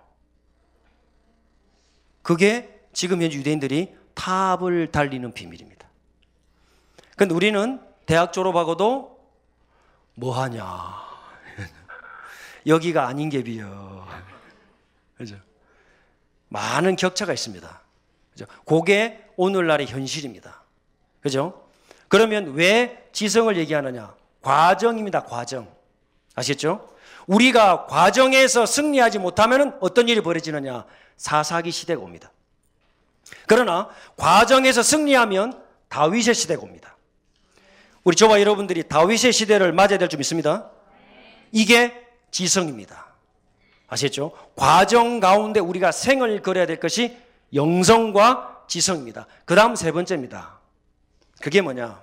Speaker 1: 그게 지금 현재 유대인들이 탑을 달리는 비밀입니다. 근데 우리는 대학 졸업하고도 뭐 하냐. 여기가 아닌 게 비어. 그죠? 많은 격차가 있습니다. 그죠? 그게 오늘날의 현실입니다. 그죠? 그러면 왜 지성을 얘기하느냐? 과정입니다, 과정. 아시겠죠? 우리가 과정에서 승리하지 못하면 어떤 일이 벌어지느냐? 사사기 시대가 옵니다. 그러나 과정에서 승리하면 다윗의 시대가 옵니다. 우리 저와 여러분들이 다윗의 시대를 맞아야 될줄 믿습니다. 이게 지성입니다. 아시겠죠? 과정 가운데 우리가 생을 걸어야 될 것이 영성과 지성입니다. 그 다음 세 번째입니다. 그게 뭐냐?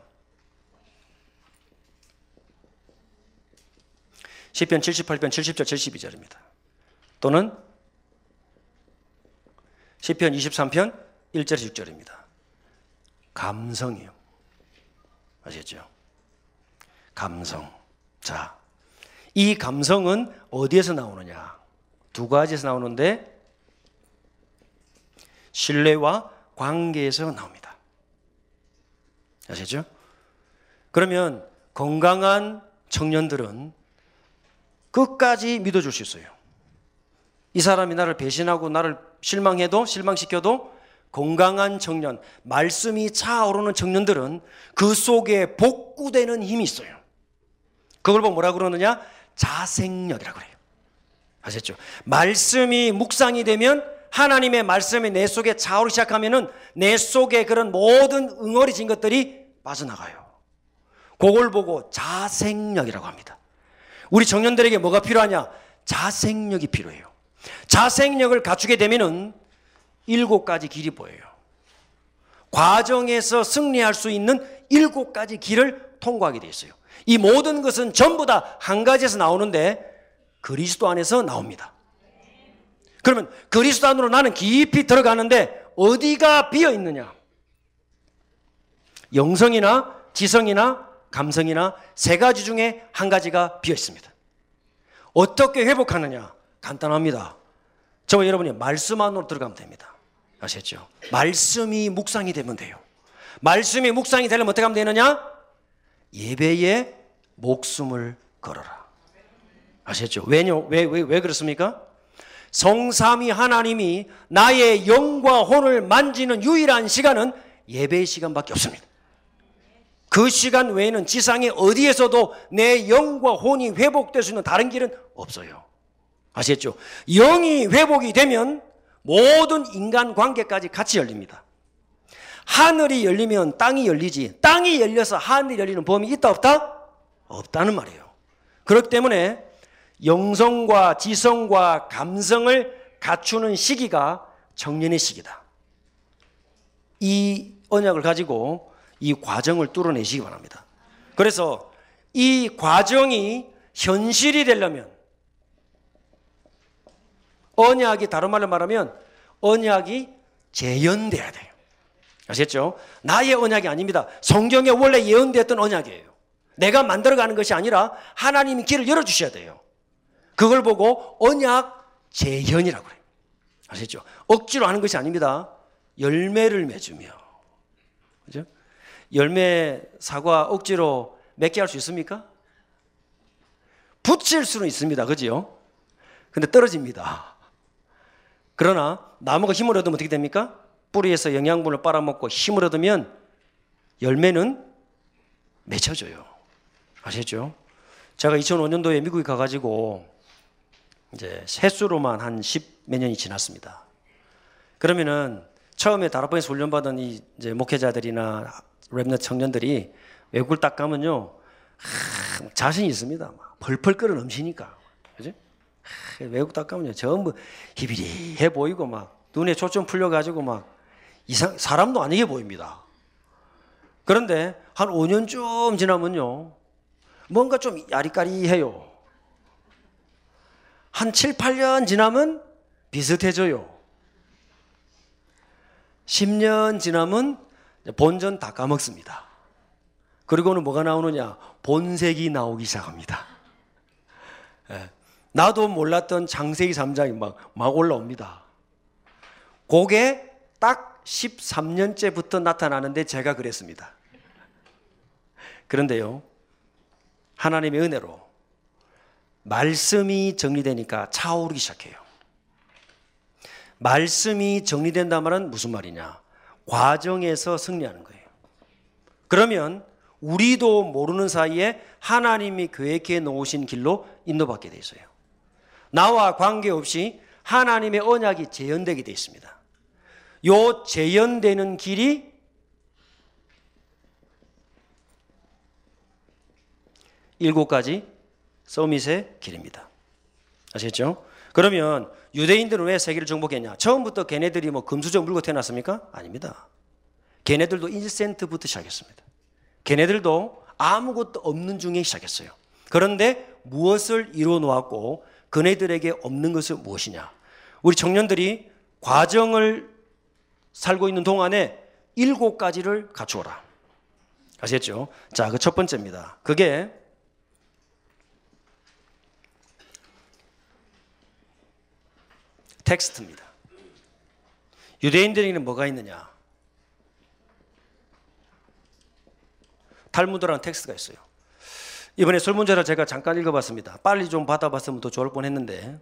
Speaker 1: 10편 78편 70절 72절입니다. 또는 10편 23편 1절 6절입니다. 감성이요. 아시겠죠? 감성. 자, 이 감성은 어디에서 나오느냐? 두 가지에서 나오는데 신뢰와 관계에서 나옵니다. 아시죠? 그러면 건강한 청년들은 끝까지 믿어줄 수 있어요. 이 사람이 나를 배신하고 나를 실망해도 실망시켜도 건강한 청년, 말씀이 차오르는 청년들은 그 속에 복구되는 힘이 있어요. 그걸 보고 뭐라 그러느냐? 자생력이라고 그래요. 아셨죠? 말씀이 묵상이 되면 하나님의 말씀이 내 속에 차오르기 시작하면은 내 속에 그런 모든 응어리진 것들이 빠져나가요. 그걸 보고 자생력이라고 합니다. 우리 청년들에게 뭐가 필요하냐? 자생력이 필요해요. 자생력을 갖추게 되면은 일곱 가지 길이 보여요. 과정에서 승리할 수 있는 일곱 가지 길을 통과하게 되어 있어요. 이 모든 것은 전부 다 한 가지에서 나오는데 그리스도 안에서 나옵니다. 그러면 그리스도 안으로 나는 깊이 들어가는데 어디가 비어 있느냐? 영성이나 지성이나 감성이나 세 가지 중에 한 가지가 비어 있습니다. 어떻게 회복하느냐? 간단합니다. 저와 여러분이 말씀 안으로 들어가면 됩니다. 아셨죠? 말씀이 묵상이 되면 돼요. 말씀이 묵상이 되려면 어떻게 하면 되느냐? 예배에 목숨을 걸어라. 아셨죠? 왜요? 왜, 왜, 왜 그렇습니까? 성삼이 하나님이 나의 영과 혼을 만지는 유일한 시간은 예배의 시간밖에 없습니다. 그 시간 외에는 지상에 어디에서도 내 영과 혼이 회복될 수 있는 다른 길은 없어요. 아시겠죠? 영이 회복이 되면 모든 인간 관계까지 같이 열립니다. 하늘이 열리면 땅이 열리지. 땅이 열려서 하늘이 열리는 범위 있다 없다? 없다는 말이에요. 그렇기 때문에 영성과 지성과 감성을 갖추는 시기가 청년의 시기다. 이 언약을 가지고 이 과정을 뚫어내시기 바랍니다. 그래서 이 과정이 현실이 되려면 언약이 다른 말로 말하면 언약이 재현돼야 돼요. 아셨죠? 나의 언약이 아닙니다. 성경에 원래 예언됐던 언약이에요. 내가 만들어가는 것이 아니라 하나님이 길을 열어주셔야 돼요. 그걸 보고 언약 재현이라고 그래요. 아셨죠? 억지로 하는 것이 아닙니다. 열매를 맺으며. 그죠? 열매, 사과 억지로 맺게 할 수 있습니까? 붙일 수는 있습니다. 그지요? 근데 떨어집니다. 그러나 나무가 힘을 얻으면 어떻게 됩니까? 뿌리에서 영양분을 빨아먹고 힘을 얻으면 열매는 맺혀져요. 아셨죠? 제가 2005년도에 미국에 가가지고 이제 세수로만 한 10 몇 년이 지났습니다. 그러면은 처음에 다락방에서 훈련받은 이 이제 목회자들이나 랩너 청년들이 외국을 딱 가면요. 하, 자신이 있습니다. 막 펄펄 끓어 넘치니까. 외국 딱 가면요. 전부 희비리해 보이고 막 눈에 초점 풀려가지고 막 이상, 사람도 아니게 보입니다. 그런데 한 5년쯤 지나면요. 뭔가 좀 야리까리해요. 한 7, 8년 지나면 비슷해져요. 10년 지나면 본전 다 까먹습니다. 그리고는 뭐가 나오느냐? 본색이 나오기 시작합니다. 예. 나도 몰랐던 장세기 3장이 막, 막 올라옵니다. 그게 딱 13년째부터 나타나는데 제가 그랬습니다. 그런데요, 하나님의 은혜로 말씀이 정리되니까 차오르기 시작해요. 말씀이 정리된다 말은 무슨 말이냐? 과정에서 승리하는 거예요. 그러면 우리도 모르는 사이에 하나님이 계획해 놓으신 길로 인도받게 돼 있어요. 나와 관계없이 하나님의 언약이 재현되게 돼 있습니다. 요 재현되는 길이 일곱 가지 서밋의 길입니다. 아시겠죠? 그러면 유대인들은 왜 세계를 정복했냐? 처음부터 걔네들이 뭐 금수저 물고 태어났습니까? 아닙니다. 걔네들도 1센트부터 시작했습니다. 걔네들도 아무것도 없는 중에 시작했어요. 그런데 무엇을 이루어 놓았고 그네들에게 없는 것은 무엇이냐? 우리 청년들이 과정을 살고 있는 동안에 일곱 가지를 갖추어라. 아시겠죠? 자, 그 첫 번째입니다. 그게 텍스트입니다. 유대인들에게는 뭐가 있느냐? 탈무드라는 텍스트가 있어요. 이번에 설문조사를 제가 잠깐 읽어봤습니다. 빨리 좀 받아봤으면 더 좋을 뻔했는데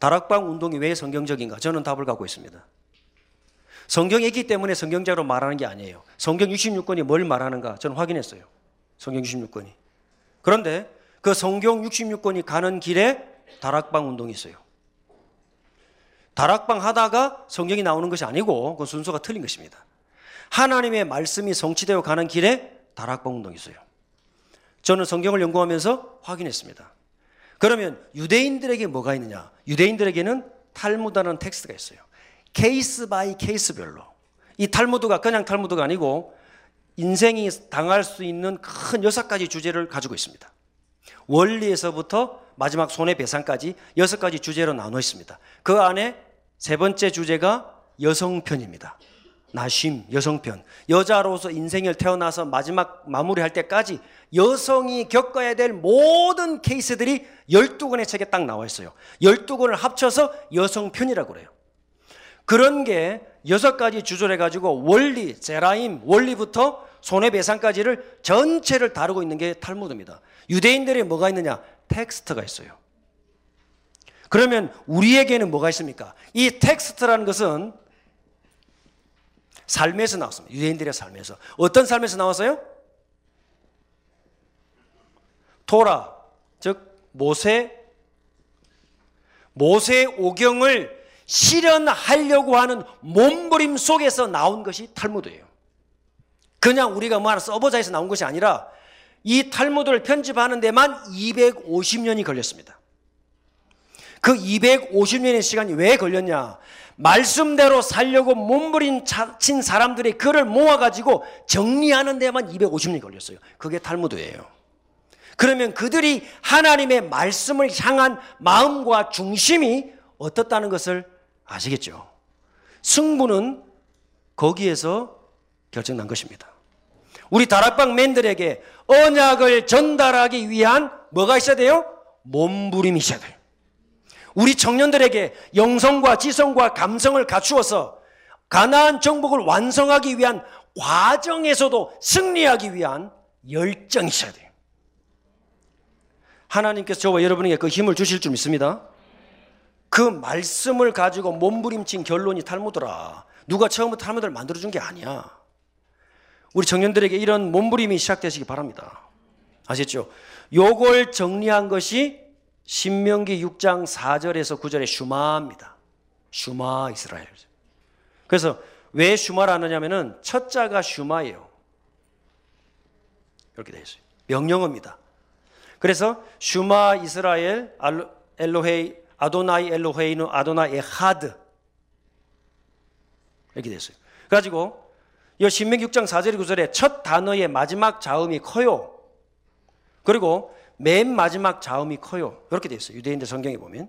Speaker 1: 다락방 운동이 왜 성경적인가? 저는 답을 갖고 있습니다. 성경이 있기 때문에 성경자로 말하는 게 아니에요. 성경 66권이 뭘 말하는가? 저는 확인했어요. 성경 66권이. 그런데 그 성경 66권이 가는 길에 다락방 운동이 있어요. 다락방 하다가 성경이 나오는 것이 아니고 그 순서가 틀린 것입니다. 하나님의 말씀이 성취되어 가는 길에 다락방 운동이 있어요. 저는 성경을 연구하면서 확인했습니다. 그러면 유대인들에게 뭐가 있느냐? 유대인들에게는 탈무드라는 텍스트가 있어요. case by case별로. 이 탈무드가 그냥 탈무드가 아니고 인생이 당할 수 있는 큰 여섯 가지 주제를 가지고 있습니다. 원리에서부터 마지막 손해배상까지 여섯 가지 주제로 나눠 있습니다. 그 안에 세 번째 주제가 여성편입니다. 나심, 여성편. 여자로서 인생을 태어나서 마지막 마무리할 때까지 여성이 겪어야 될 모든 케이스들이 12권의 책에 딱 나와 있어요. 12권을 합쳐서 여성편이라고 그래요. 그런 게 여섯 가지 주조를 해가지고 원리, 제라임, 원리부터 손해배상까지를 전체를 다루고 있는 게 탈무드입니다. 유대인들이 뭐가 있느냐? 텍스트가 있어요. 그러면 우리에게는 뭐가 있습니까? 이 텍스트라는 것은 삶에서 나왔습니다. 유대인들의 삶에서. 어떤 삶에서 나왔어요? 토라, 즉 모세 모세 오경을 실현하려고 하는 몸부림 속에서 나온 것이 탈무드예요. 그냥 우리가 뭐 하나 써보자 해서 나온 것이 아니라 이 탈무드를 편집하는 데만 250년이 걸렸습니다. 그 250년의 시간이 왜 걸렸냐? 말씀대로 살려고 몸부림 친 사람들이 그를 모아가지고 정리하는 데만 250년이 걸렸어요. 그게 탈무드예요. 그러면 그들이 하나님의 말씀을 향한 마음과 중심이 어떻다는 것을 아시겠죠? 승부는 거기에서 결정난 것입니다. 우리 다락방 맨들에게 언약을 전달하기 위한 뭐가 있어야 돼요? 몸부림이 있어야 돼요. 우리 청년들에게 영성과 지성과 감성을 갖추어서 가나안 정복을 완성하기 위한 과정에서도 승리하기 위한 열정이 있어야 돼요. 하나님께서 저와 여러분에게 그 힘을 주실 줄 믿습니다. 그 말씀을 가지고 몸부림친 결론이 탈무더라. 누가 처음부터 탈무드를 만들어준 게 아니야. 우리 청년들에게 이런 몸부림이 시작되시기 바랍니다. 아시죠? 요걸 정리한 것이 신명기 6장 4절에서 9절의 슈마입니다. 슈마 이스라엘. 그래서 왜 슈마를 하느냐면은 첫 자가 슈마예요. 이렇게 되어 있어요. 명령어입니다. 그래서 슈마 이스라엘 엘로헤이 아도나이 엘로헤이는 아도나이 하드 이렇게 됐어요. 가지고 이 신명기 6장 4절 9절에 첫 단어의 마지막 자음이 커요. 그리고 맨 마지막 자음이 커요. 이렇게 되어 있어요. 유대인들 성경에 보면.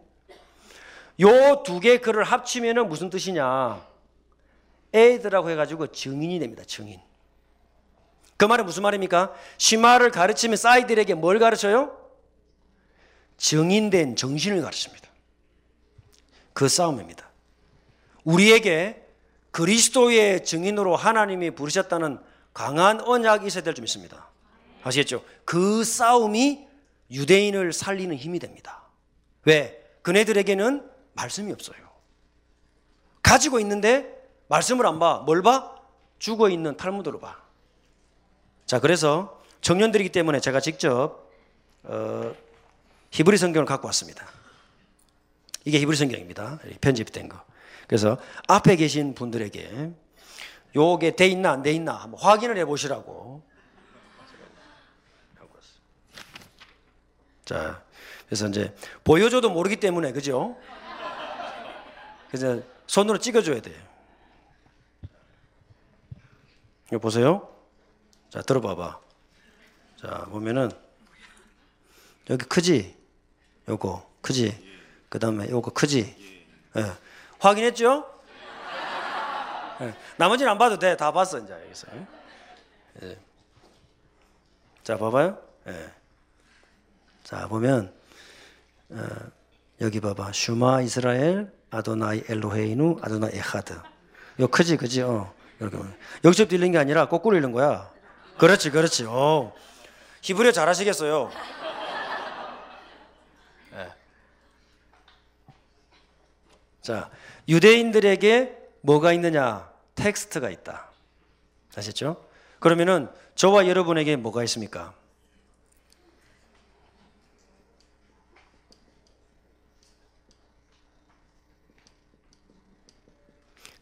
Speaker 1: 요 두 개 글을 합치면 무슨 뜻이냐. 에이드라고 해가지고 증인이 됩니다. 증인. 그 말은 무슨 말입니까? 심화를 가르치면 사이들에게 뭘 가르쳐요? 증인된 정신을 가르칩니다. 그 싸움입니다. 우리에게 그리스도의 증인으로 하나님이 부르셨다는 강한 언약이 있어야 될줄 믿습니다. 아시겠죠? 그 싸움이 유대인을 살리는 힘이 됩니다. 왜? 그네들에게는 말씀이 없어요. 가지고 있는데 말씀을 안 봐. 뭘 봐? 죽어 있는 탈무드로 봐. 자, 그래서 청년들이기 때문에 제가 직접 어, 히브리 성경을 갖고 왔습니다. 이게 히브리 성경입니다. 편집된 거. 그래서 앞에 계신 분들에게 요게 돼 있나 안 돼 있나 한번 확인을 해 보시라고. 자, 그래서 이제 보여줘도 모르기 때문에 그죠? 그래서 손으로 찍어줘야 돼요. 이거 보세요. 자, 들어봐봐. 자, 보면은, 여기 크지? 요거, 크지? 그 다음에 요거 크지? 예. 확인했죠? 예. 나머지는 안 봐도 돼. 다 봤어, 이제. 여기서. 예. 자, 봐봐요. 예. 자, 보면, 어, 여기 봐봐. 슈마 이스라엘 아도나이 엘로헤이누 아도나 에하드. 요 크지 그지 어. 이렇게 여기서부터 읽는 게 아니라 거꾸로 읽는 거야. 그렇지 그렇지. 어. 히브리어 잘하시겠어요. 네. 자 유대인들에게 뭐가 있느냐? 텍스트가 있다. 아셨죠? 그러면은 저와 여러분에게 뭐가 있습니까?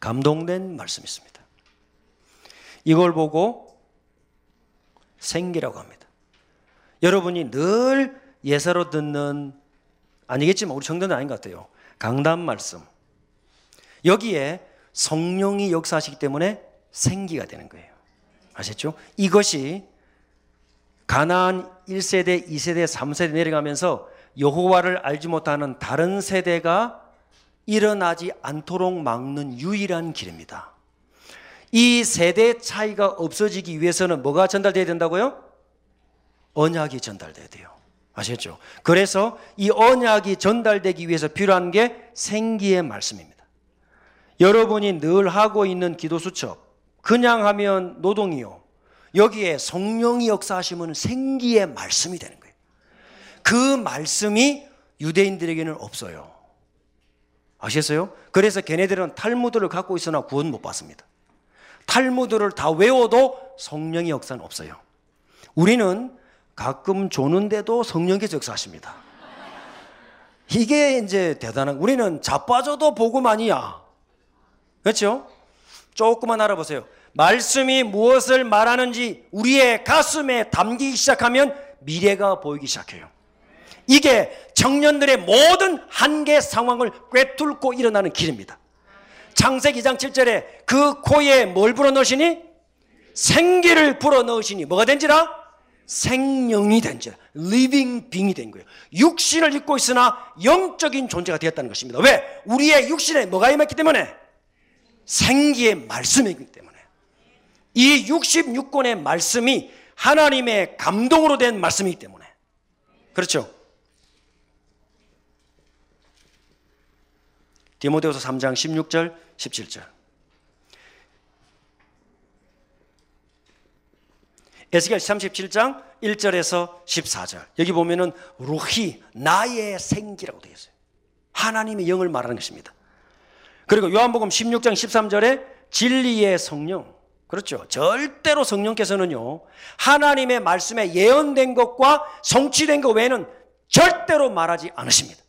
Speaker 1: 감동된 말씀이 있습니다. 이걸 보고 생기라고 합니다. 여러분이 늘 예사로 듣는 아니겠지만 우리 정도는 아닌 것 같아요. 강단 말씀. 여기에 성령이 역사하시기 때문에 생기가 되는 거예요. 아셨죠? 이것이 가나안 1세대, 2세대, 3세대 내려가면서 여호와를 알지 못하는 다른 세대가 일어나지 않도록 막는 유일한 길입니다. 이 세대 차이가 없어지기 위해서는 뭐가 전달돼야 된다고요? 언약이 전달돼야 돼요. 아시겠죠? 그래서 이 언약이 전달되기 위해서 필요한 게 생기의 말씀입니다. 여러분이 늘 하고 있는 기도 수첩, 그냥 하면 노동이요. 여기에 성령이 역사하시면 생기의 말씀이 되는 거예요. 그 말씀이 유대인들에게는 없어요. 아시겠어요? 그래서 걔네들은 탈무드를 갖고 있으나 구원 못 받습니다. 탈무드를 다 외워도 성령의 역사는 없어요. 우리는 가끔 조는데도 성령께서 역사하십니다. 이게 이제 대단한, 우리는 자빠져도 복음 아니야. 그렇죠? 조금만 알아보세요. 말씀이 무엇을 말하는지 우리의 가슴에 담기기 시작하면 미래가 보이기 시작해요. 이게 청년들의 모든 한계 상황을 꿰뚫고 일어나는 길입니다. 창세기 2장 7절에 그 코에 뭘 불어넣으시니? 생기를 불어넣으시니 뭐가 된지라? 생명이 된지라. living being이 된 거예요. 육신을 입고 있으나 영적인 존재가 되었다는 것입니다. 왜? 우리의 육신에 뭐가 임했기 때문에? 생기의 말씀이기 때문에. 이 66권의 말씀이 하나님의 감동으로 된 말씀이기 때문에. 그렇죠? 디모데후서 3장 16절 17절. 에스겔 37장 1절에서 14절. 여기 보면은 루히 나의 생기라고 되어 있어요. 하나님의 영을 말하는 것입니다. 그리고 요한복음 16장 13절에 진리의 성령. 그렇죠. 절대로 성령께서는요. 하나님의 말씀에 예언된 것과 성취된 것 외에는 절대로 말하지 않으십니다.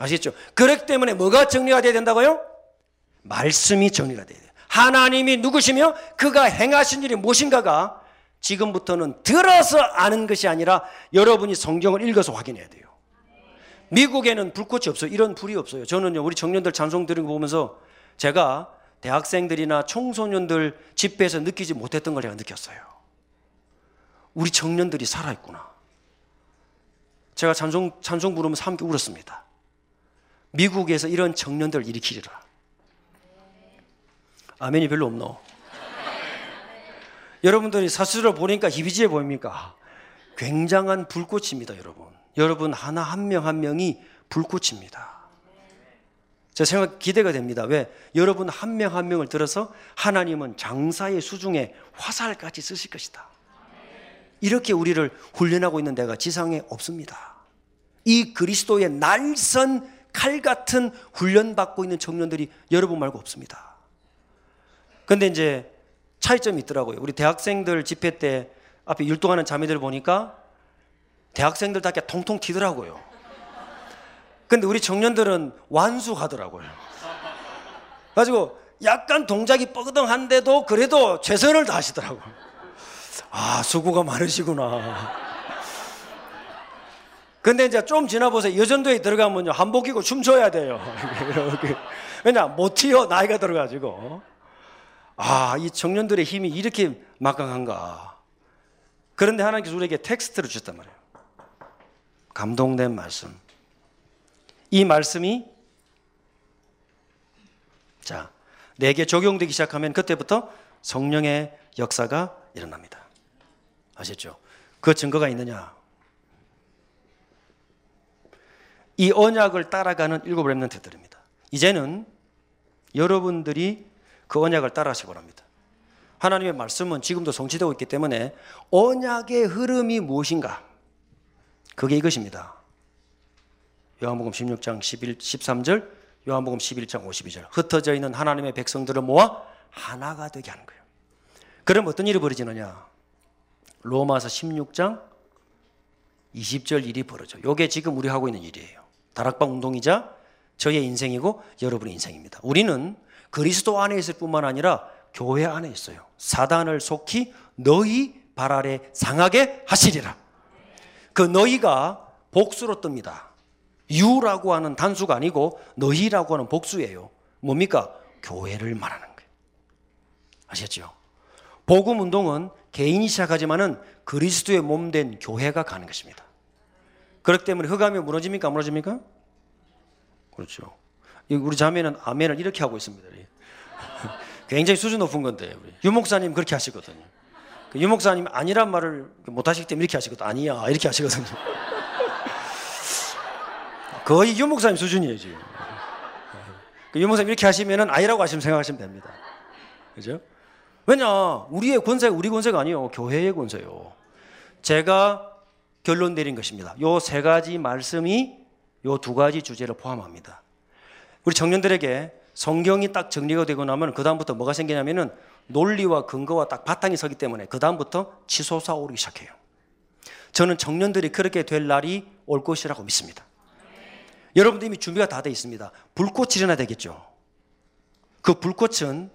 Speaker 1: 아시겠죠? 그렇기 때문에 뭐가 정리가 돼야 된다고요? 말씀이 정리가 돼야 돼요. 하나님이 누구시며 그가 행하신 일이 무엇인가가 지금부터는 들어서 아는 것이 아니라 여러분이 성경을 읽어서 확인해야 돼요. 미국에는 불꽃이 없어요. 이런 불이 없어요. 저는요, 우리 청년들 찬송 드리는 거 보면서 제가 대학생들이나 청소년들 집회에서 느끼지 못했던 걸 제가 느꼈어요. 우리 청년들이 살아있구나. 제가 찬송, 찬송 부르면서 함께 울었습니다. 미국에서 이런 청년들을 일으키리라. 아멘이 별로 없노. 여러분들이 사수를 보니까 희비지해 보입니까? 굉장한 불꽃입니다, 여러분. 여러분 하나 한 명 한 명이 불꽃입니다. 제 생각 기대가 됩니다. 왜? 여러분 한 명한 명을 들어서 하나님은 장사의 수중에 화살까지 쓰실 것이다. 이렇게 우리를 훈련하고 있는 데가 지상에 없습니다. 이 그리스도의 날선 칼 같은 훈련받고 있는 청년들이 여러분 말고 없습니다. 근데 이제 차이점이 있더라고요. 우리 대학생들 집회 때 앞에 율동하는 자매들 보니까 대학생들답게 통통 튀더라고요. 근데 우리 청년들은 완수하더라고요. 가지고 약간 동작이 뻐그덩한데도 그래도 최선을 다하시더라고요. 아, 수고가 많으시구나. 근데 이제 좀 지나 보세요. 여전도에 들어가면요. 한복 입고 춤춰야 돼요. 왜냐, 못 튀어. 나이가 들어가지고. 아, 이 청년들의 힘이 이렇게 막강한가. 그런데 하나님께서 우리에게 텍스트를 주셨단 말이에요. 감동된 말씀. 이 말씀이 자, 내게 적용되기 시작하면 그때부터 성령의 역사가 일어납니다. 아셨죠? 그 증거가 있느냐? 이 언약을 따라가는 일곱 렘넌트들입니다. 이제는 여러분들이 그 언약을 따라하시기 바랍니다. 하나님의 말씀은 지금도 성취되고 있기 때문에 언약의 흐름이 무엇인가? 그게 이것입니다. 요한복음 16장 11, 13절, 요한복음 11장 52절. 흩어져 있는 하나님의 백성들을 모아 하나가 되게 하는 거예요. 그럼 어떤 일이 벌어지느냐? 로마서 16장 20절 일이 벌어져. 요게 지금 우리 하고 있는 일이에요. 다락방 운동이자 저의 인생이고 여러분의 인생입니다. 우리는 그리스도 안에 있을 뿐만 아니라 교회 안에 있어요. 사단을 속히 너희 발 아래 상하게 하시리라. 그 너희가 복수로 뜹니다. 유라고 하는 단수가 아니고 너희라고 하는 복수예요. 뭡니까? 교회를 말하는 거예요. 아셨죠? 복음 운동은 개인이 시작하지만은 그리스도의 몸 된 교회가 가는 것입니다. 그렇기 때문에 흑암이 무너집니까? 무너집니까? 그렇죠. 우리 자매는 아멘을 이렇게 하고 있습니다. 굉장히 수준 높은 건데 우리 유 목사님 그렇게 하시거든요. 그유 목사님 아니란 말을 못 하시기 때문에 이렇게 하시거든. 아니야 이렇게 하시거든요. 거의 유 목사님 수준이에요 지금. 그유 목사님 이렇게 하시면은 아니라고 하시면 생각하시면 됩니다. 그죠? 왜냐 우리의 권세가 우리 권세가 아니요 교회의 권세요. 제가 결론 내린 것입니다. 요 세 가지 말씀이 요 두 가지 주제를 포함합니다. 우리 청년들에게 성경이 딱 정리가 되고 나면 그 다음부터 뭐가 생기냐면은 논리와 근거와 딱 바탕이 서기 때문에 그 다음부터 치솟아 오르기 시작해요. 저는 청년들이 그렇게 될 날이 올 것이라고 믿습니다. 여러분들 이미 준비가 다 돼 있습니다. 불꽃이 일어나 되겠죠. 그 불꽃은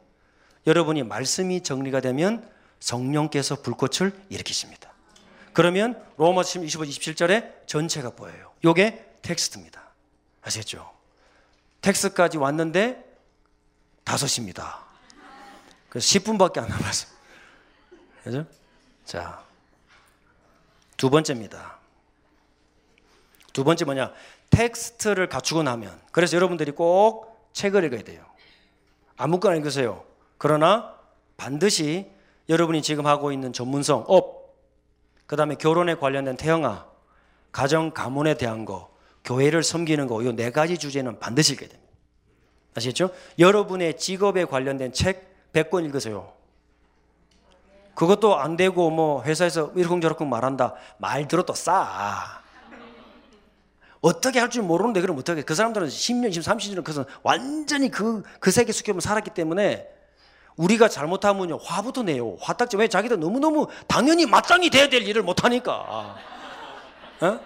Speaker 1: 여러분이 말씀이 정리가 되면 성령께서 불꽃을 일으키십니다. 그러면 로마서 25, 27절에 전체가 보여요. 요게 텍스트입니다. 아시겠죠? 텍스트까지 왔는데 다섯입니다. 그래서 10분밖에 안 남았어요. 그죠? 자, 두 번째입니다. 두 번째 뭐냐? 텍스트를 갖추고 나면, 그래서 여러분들이 꼭 책을 읽어야 돼요. 아무거나 읽으세요. 그러나 반드시 여러분이 지금 하고 있는 전문성, 업, 그 다음에 결혼에 관련된 태영아, 가정, 가문에 대한 거, 교회를 섬기는 거, 이 네 가지 주제는 반드시 읽어야 됩니다. 아시겠죠? 여러분의 직업에 관련된 책 100권 읽으세요. 그것도 안 되고 뭐 회사에서 이러쿵저러쿵 말한다. 말 들어도 싸. 어떻게 할 줄 모르는데 그럼 어떻게 그 사람들은 10년, 20, 30년을 그래서 완전히 그, 그 세계 속에만 살았기 때문에 우리가 잘못하면요 화부터 내요. 화딱지 왜 자기도 너무너무 당연히 마땅히 돼야 될 일을 못하니까. 어?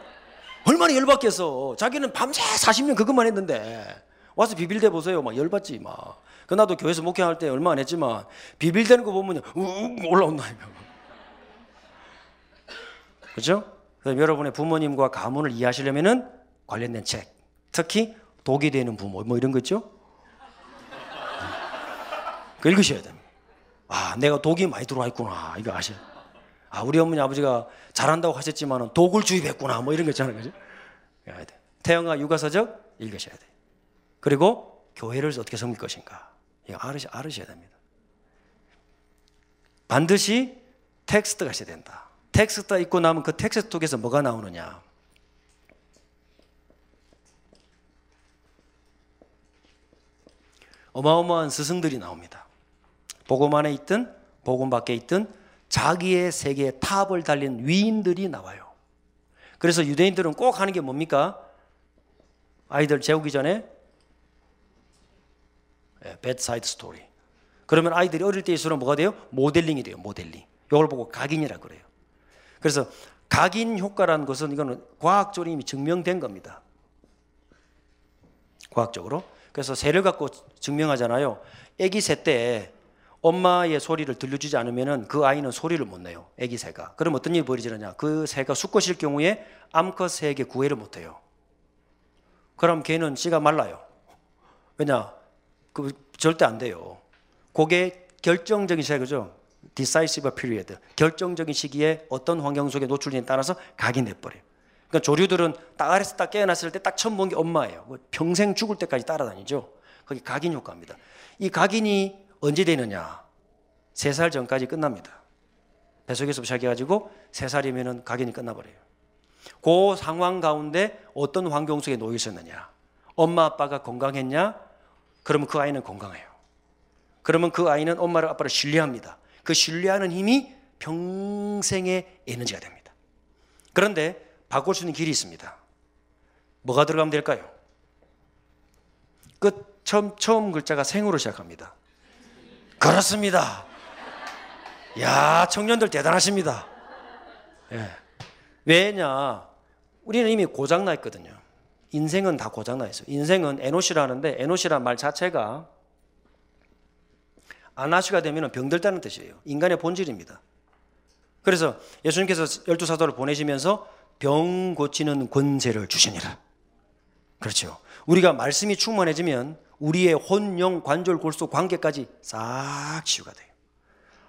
Speaker 1: 얼마나 열받겠어. 자기는 밤새 40년 그것만 했는데. 와서 비빌대 보세요. 막 열받지 막. 그 나도 교회에서 목회할 때 얼마 안 했지만 비빌대는 거 보면 올라온다. 그렇죠? 그래서 여러분의 부모님과 가문을 이해하시려면은 관련된 책, 특히 독이 되는 부모 뭐 이런 거 있죠? 그 읽으셔야 됩니다. 아, 내가 독이 많이 들어와 있구나. 이거 아셔. 아, 우리 어머니 아버지가 잘한다고 하셨지만 독을 주입했구나. 뭐 이런 거 있잖아요. 그죠? 태영아 육아서적 읽으셔야 돼. 그리고 교회를 어떻게 섬길 것인가. 이거 알으셔, 알으셔야 됩니다. 반드시 텍스트가 있어야 된다. 텍스트가 있고 나면 그 텍스트 속에서 뭐가 나오느냐. 어마어마한 스승들이 나옵니다. 복음 안에 있든 복음 밖에 있든 자기의 세계에 탑을 달린 위인들이 나와요. 그래서 유대인들은 꼭 하는 게 뭡니까? 아이들 재우기 전에 bedside story. 그러면 아이들이 어릴 때일수록 뭐가 돼요? 모델링이 돼요. 모델링. 이걸 보고 각인이라 그래요. 그래서 각인 효과라는 것은 이거는 과학적으로 이미 증명된 겁니다. 과학적으로. 그래서 새를 갖고 증명하잖아요. 아기 새 때 엄마의 소리를 들려주지 않으면 그 아이는 소리를 못 내요. 아기 새가. 그럼 어떤 일이 벌어지느냐. 그 새가 수컷일 경우에 암컷 새에게 구애를 못 해요. 그럼 걔는 씨가 말라요. 왜냐? 그 절대 안 돼요. 그게 결정적인 시기죠. decisive period. 결정적인 시기에 어떤 환경 속에 노출되에 따라서 각인돼 버려요. 그러니까 조류들은 딱 아래서 딱 깨어났을 때 딱 처음 본 게 엄마예요. 뭐 평생 죽을 때까지 따라다니죠. 거기 각인 효과입니다. 이 각인이 언제 되느냐? 세 살 전까지 끝납니다. 뱃속에서 시작해가지고 세 살이면은 각인이 끝나버려요. 그 상황 가운데 어떤 환경 속에 놓여 있었느냐? 엄마 아빠가 건강했냐? 그러면 그 아이는 건강해요. 그러면 그 아이는 엄마를 아빠를 신뢰합니다. 그 신뢰하는 힘이 평생의 에너지가 됩니다. 그런데 바꿀 수 있는 길이 있습니다. 뭐가 들어가면 될까요? 끝 처음 처음 글자가 생으로 시작합니다. 그렇습니다. 야 청년들 대단하십니다. 예. 왜냐? 우리는 이미 고장나 있거든요. 인생은 다 고장나 있어요. 인생은 에노시라는데 에노시란 말 자체가 아나시가 되면 병들다는 뜻이에요. 인간의 본질입니다. 그래서 예수님께서 열두 사도를 보내시면서 병 고치는 권세를 주시니라. 그렇죠. 우리가 말씀이 충만해지면 우리의 혼, 영, 관절, 골수, 관계까지 싹 치유가 돼요.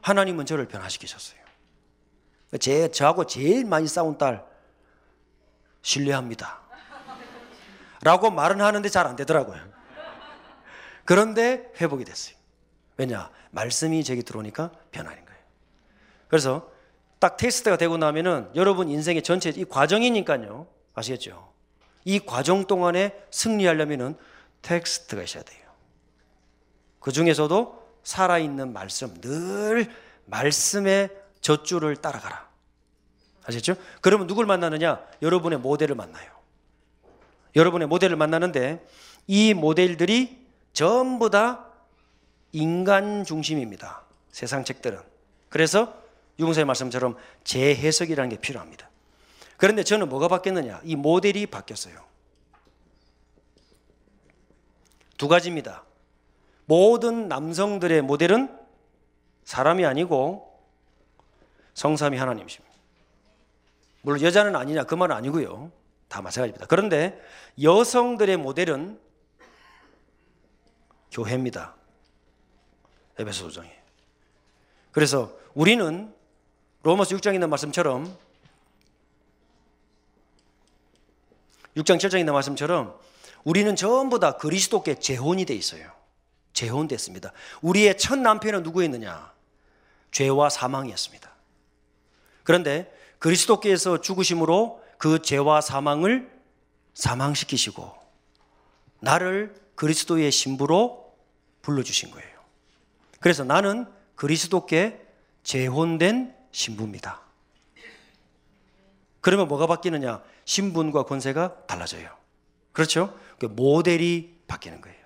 Speaker 1: 하나님은 저를 변화시키셨어요. 제, 저하고 제일 많이 싸운 딸, 신뢰합니다. 라고 말은 하는데 잘 안 되더라고요. 그런데 회복이 됐어요. 왜냐? 말씀이 제게 들어오니까 변하는 거예요. 그래서 딱 테스트가 되고 나면은 여러분 인생의 전체 이 과정이니까요. 아시겠죠? 이 과정 동안에 승리하려면은 텍스트가 있어야 돼요. 그 중에서도 살아있는 말씀, 늘 말씀의 젖줄을 따라가라. 아시겠죠? 그러면 누굴 만나느냐? 여러분의 모델을 만나요. 여러분의 모델을 만나는데 이 모델들이 전부 다 인간 중심입니다. 세상 책들은. 그래서 유공사의 말씀처럼 재해석이라는 게 필요합니다. 그런데 저는 뭐가 바뀌었느냐? 이 모델이 바뀌었어요. 두 가지입니다. 모든 남성들의 모델은 사람이 아니고 성삼이 하나님이십니다. 물론 여자는 아니냐 그 말은 아니고요. 다 마찬가지입니다. 그런데 여성들의 모델은 교회입니다. 에베소 도장에. 그래서 우리는 로마서 6장에 있는 말씀처럼 6장 7장에 있는 말씀처럼 우리는 전부 다 그리스도께 재혼이 돼 있어요. 재혼됐습니다. 우리의 첫 남편은 누구였느냐? 죄와 사망이었습니다. 그런데 그리스도께서 죽으심으로 그 죄와 사망을 사망시키시고 나를 그리스도의 신부로 불러주신 거예요. 그래서 나는 그리스도께 재혼된 신부입니다. 그러면 뭐가 바뀌느냐? 신분과 권세가 달라져요. 그렇죠? 그 모델이 바뀌는 거예요.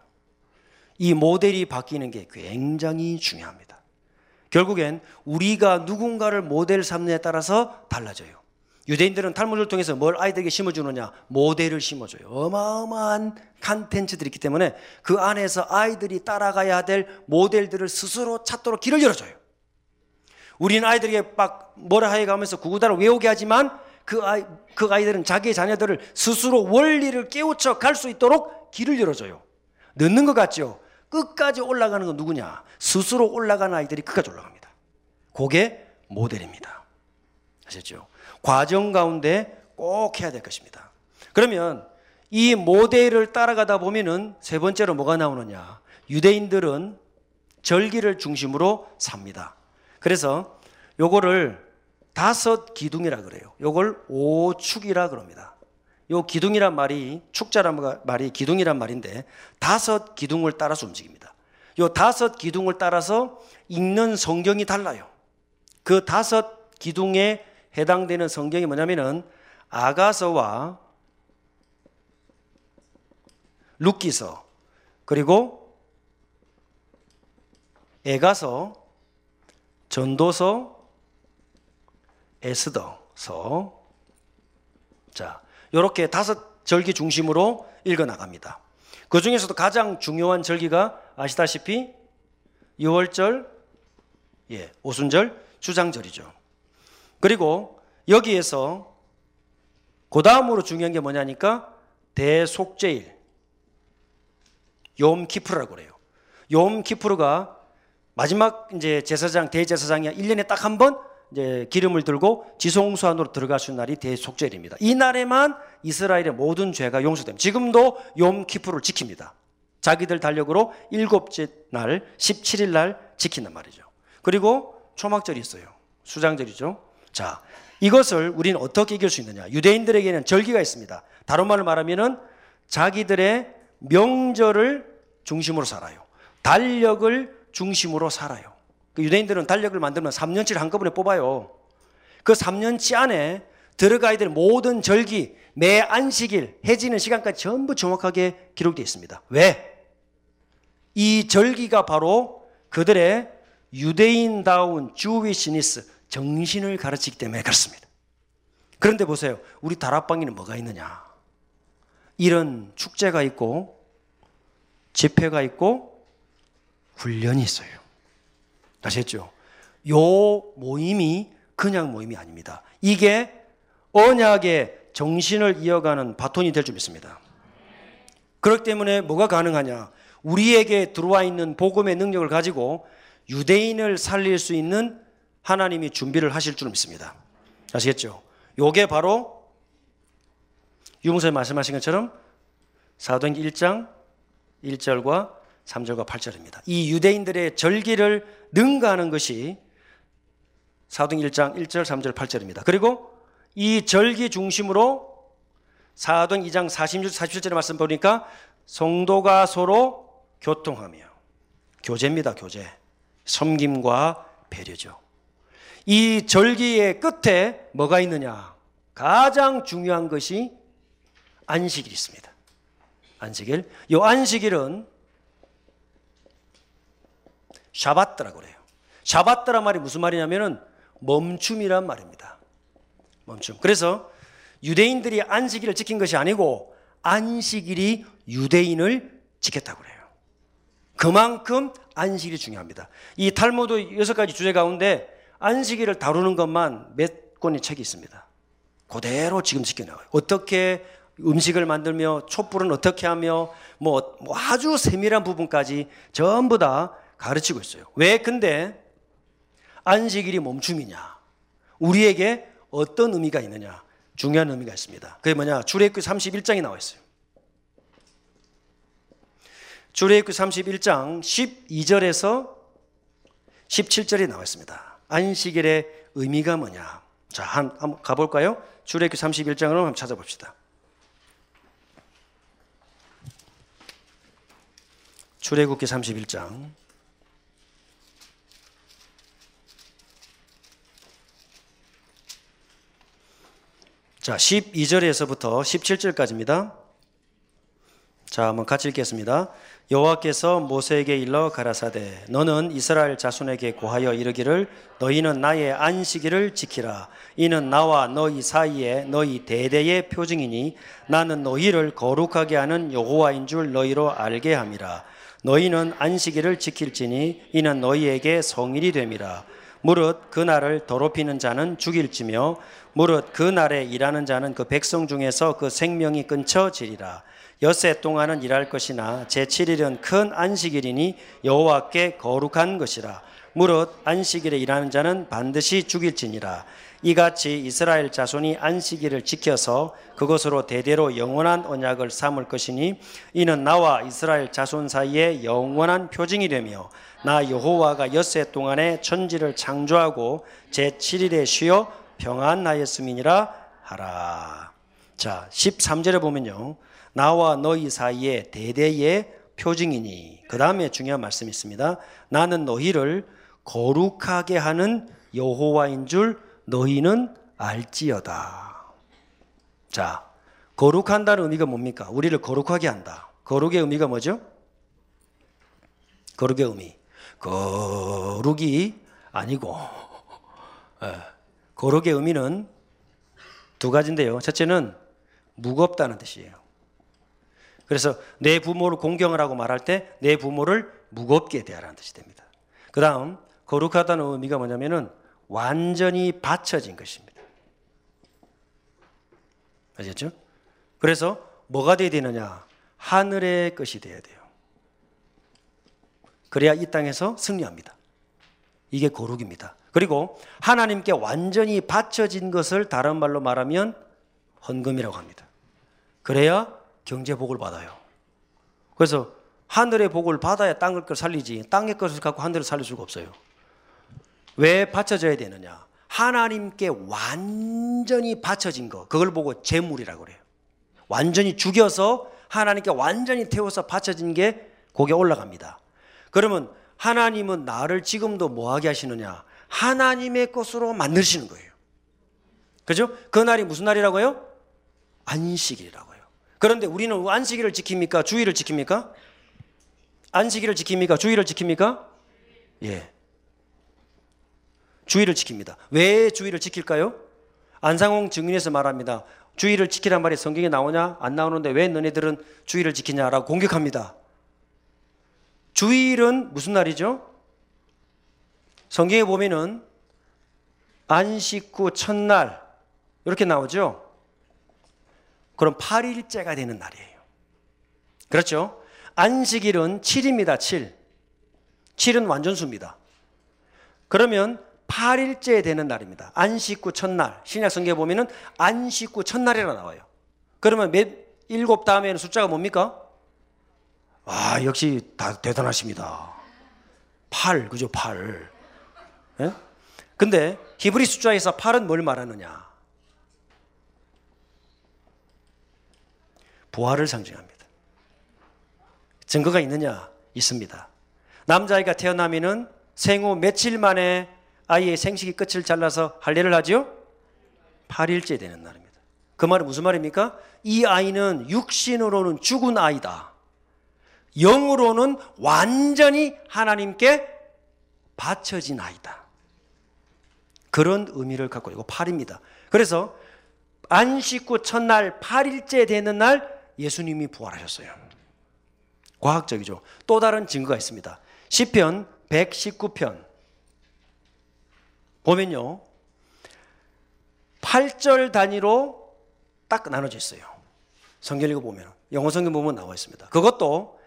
Speaker 1: 이 모델이 바뀌는 게 굉장히 중요합니다. 결국엔 우리가 누군가를 모델 삼느냐에 따라서 달라져요. 유대인들은 탈무드를 통해서 뭘 아이들에게 심어주느냐? 모델을 심어줘요. 어마어마한 컨텐츠들이 있기 때문에 그 안에서 아이들이 따라가야 될 모델들을 스스로 찾도록 길을 열어줘요. 우리는 아이들에게 막 뭐라 하여 가면서 구구단을 외우게 하지만 그 아이, 그 아이들은 자기의 자녀들을 스스로 원리를 깨우쳐 갈 수 있도록 길을 열어줘요. 늦는 것 같죠? 끝까지 올라가는 건 누구냐? 스스로 올라가는 아이들이 끝까지 올라갑니다. 그게 모델입니다. 아셨죠? 과정 가운데 꼭 해야 될 것입니다. 그러면 이 모델을 따라가다 보면은 세 번째로 뭐가 나오느냐? 유대인들은 절기를 중심으로 삽니다. 그래서 요거를 다섯 기둥이라 그래요. 요걸 오축이라 그럽니다. 요 기둥이란 말이 축자란 말이 기둥이란 말인데 다섯 기둥을 따라서 움직입니다. 요 다섯 기둥을 따라서 읽는 성경이 달라요. 그 다섯 기둥에 해당되는 성경이 뭐냐면은 아가서와 룻기서 그리고 에가서 전도서 에스더서 자 이렇게 다섯 절기 중심으로 읽어 나갑니다. 그 중에서도 가장 중요한 절기가 아시다시피 6월절, 예, 오순절, 주장절이죠. 그리고 여기에서 그 다음으로 중요한 게 뭐냐니까 대속제일, 욤 키프르라고 그래요. 욤 키프르가 마지막 이제 제사장 대제사장이 1년에 딱 한 번 이제 기름을 들고 지성소 안으로 있는 날이 대속제일입니다. 이 날에만 이스라엘의 모든 죄가 용서됩니다. 지금도 욤 키프를 지킵니다. 자기들 달력으로 일곱째 날 17일 날 지킨단 말이죠. 그리고 초막절이 있어요. 수장절이죠. 자, 이것을 우리는 어떻게 이길 수 있느냐? 유대인들에게는 절기가 있습니다. 다른 말로 말하면은 자기들의 명절을 중심으로 살아요. 달력을 중심으로 살아요. 그 유대인들은 달력을 만들면 3년치를 한꺼번에 뽑아요. 그 3년치 안에 들어가야 될 모든 절기, 매 안식일, 해지는 시간까지 전부 정확하게 기록되어 있습니다. 왜? 이 절기가 바로 그들의 유대인다운 주위시니스 정신을 가르치기 때문에 그렇습니다. 그런데 보세요. 우리 다락방에는 뭐가 있느냐? 이런 축제가 있고 집회가 있고 훈련이 있어요. 아셨죠? 요 모임이 그냥 모임이 아닙니다. 이게 언약의 정신을 이어가는 바톤이 될 줄 믿습니다. 그렇기 때문에 뭐가 가능하냐? 우리에게 들어와 있는 복음의 능력을 가지고 유대인을 살릴 수 있는 하나님이 준비를 하실 줄 믿습니다. 아시겠죠? 요게 바로 유봉사님 말씀하신 것처럼 사도행전 1장 1절과 3절과 8절입니다. 이 유대인들의 절기를 능가하는 것이 사도행 1장 1절, 3절, 8절입니다. 그리고 이 절기 중심으로 사도행 2장 46, 47절의 말씀 보니까 성도가 서로 교통하며 교제입니다, 교제. 섬김과 배려죠. 이 절기의 끝에 뭐가 있느냐? 가장 중요한 것이 안식일이 있습니다. 안식일. 이 안식일은 샤바트라고 그래요. 샤바트란 말이 무슨 말이냐면은 멈춤이란 말입니다. 멈춤. 그래서 유대인들이 안식일을 지킨 것이 아니고 안식일이 유대인을 지켰다고 그래요. 그만큼 안식일이 중요합니다. 이 탈모드 여섯 가지 주제 가운데 안식일을 다루는 것만 몇 권의 책이 있습니다. 그대로 지금 지켜나가요. 어떻게 음식을 만들며 촛불은 어떻게 하며 뭐, 뭐 아주 세밀한 부분까지 전부 다 가르치고 있어요. 왜 근데 안식일이 멈춤이냐? 우리에게 어떤 의미가 있느냐? 중요한 의미가 있습니다. 그게 뭐냐? 출애굽기 31장에 나와 있어요. 출애굽기 31장 12절에서 17절에 나와 있습니다. 안식일의 의미가 뭐냐? 자, 한, 한번 가볼까요? 출애굽기 31장으로 한번 찾아봅시다. 출애굽기 31장 자, 12절에서부터 17절까지입니다. 자, 한번 같이 읽겠습니다. 여호와께서 모세에게 일러 가라사대 너는 이스라엘 자손에게 고하여 이르기를 너희는 나의 안식일을 지키라 이는 나와 너희 사이에 너희 대대의 표징이니 나는 너희를 거룩하게 하는 여호와인 줄 너희로 알게 함이라 너희는 안식일을 지킬지니 이는 너희에게 성일이 됨이라 무릇 그날을 더럽히는 자는 죽일지며 무릇 그 날에 일하는 자는 그 백성 중에서 그 생명이 끊쳐지리라. 엿새 동안은 일할 것이나 제7일은 큰 안식일이니 여호와께 거룩한 것이라. 무릇 안식일에 일하는 자는 반드시 죽일지니라. 이같이 이스라엘 자손이 안식일을 지켜서 그것으로 대대로 영원한 언약을 삼을 것이니 이는 나와 이스라엘 자손 사이에 영원한 표징이 되며 나 여호와가 엿새 동안에 천지를 창조하고 제7일에 쉬어 평안하였음이니라 하라. 자, 13절에 보면요. 나와 너희 사이에 대대의 표징이니. 그 다음에 중요한 말씀이 있습니다. 나는 너희를 거룩하게 하는 여호와인 줄 너희는 알지어다. 자, 거룩한다는 의미가 뭡니까? 우리를 거룩하게 한다. 거룩의 의미가 뭐죠? 거룩의 의미. 거룩이 아니고, 예, 거룩의 의미는 두 가지인데요. 첫째는 무겁다는 뜻이에요. 그래서 내 부모를 공경하라고 말할 때 내 부모를 무겁게 대하라는 뜻이 됩니다. 그 다음, 거룩하다는 의미가 뭐냐면은 완전히 받쳐진 것입니다. 아셨죠? 그래서 뭐가 돼야 되느냐? 하늘의 것이 돼야 돼요. 그래야 이 땅에서 승리합니다. 이게 거룩입니다. 그리고 하나님께 완전히 바쳐진 것을 다른 말로 말하면 헌금이라고 합니다. 그래야 경제 복을 받아요. 그래서 하늘의 복을 받아야 땅을 걸 살리지 땅의 것을 갖고 하늘을 살릴 수가 없어요. 왜 바쳐져야 되느냐? 하나님께 완전히 바쳐진 거, 그걸 보고 제물이라고 그래요. 완전히 죽여서 하나님께 완전히 태워서 바쳐진 게 고개 올라갑니다. 그러면 하나님은 나를 지금도 뭐하게 하시느냐? 하나님의 것으로 만드시는 거예요. 그죠? 그 날이 무슨 날이라고요? 안식일이라고요. 그런데 우리는 안식일을 지킵니까? 주의를 지킵니까? 안식일을 지킵니까? 주의를 지킵니까? 예. 주의를 지킵니다. 왜 주의를 지킬까요? 안상홍 증인에서 말합니다. 주의를 지키란 말이 성경에 나오냐? 안 나오는데 왜 너네들은 주의를 지키냐라고 공격합니다. 주일은 무슨 날이죠? 성경에 보면은 안식 후 첫날 이렇게 나오죠. 그럼 8일째가 되는 날이에요. 그렇죠? 안식일은 7입니다. 7. 7은 완전수입니다. 그러면 8일째 되는 날입니다. 안식 후 첫날. 신약 성경에 보면은 안식 후 첫날이라 나와요. 그러면 몇 일곱 다음에는 숫자가 뭡니까? 아, 역시 다 대단하십니다. 8, 그죠? 8. 예? 근데 히브리 숫자에서 8은 뭘 말하느냐? 부활을 상징합니다. 증거가 있느냐? 있습니다. 남자아이가 태어나면은 생후 며칠 만에 아이의 생식이 끝을 잘라서 할례를 하죠? 8일째 되는 날입니다. 그 말은 무슨 말입니까? 이 아이는 육신으로는 죽은 아이다. 영으로는 완전히 하나님께 바쳐진 아이다. 그런 의미를 갖고 있고 8입니다. 그래서 안식 후 첫날 8일째 되는 날 예수님이 부활하셨어요. 과학적이죠. 또 다른 증거가 있습니다. 시편 119편 보면요. 8절 단위로 딱 나눠져 있어요. 성경 읽어 보면 영어 성경 보면 나와 있습니다. 그것도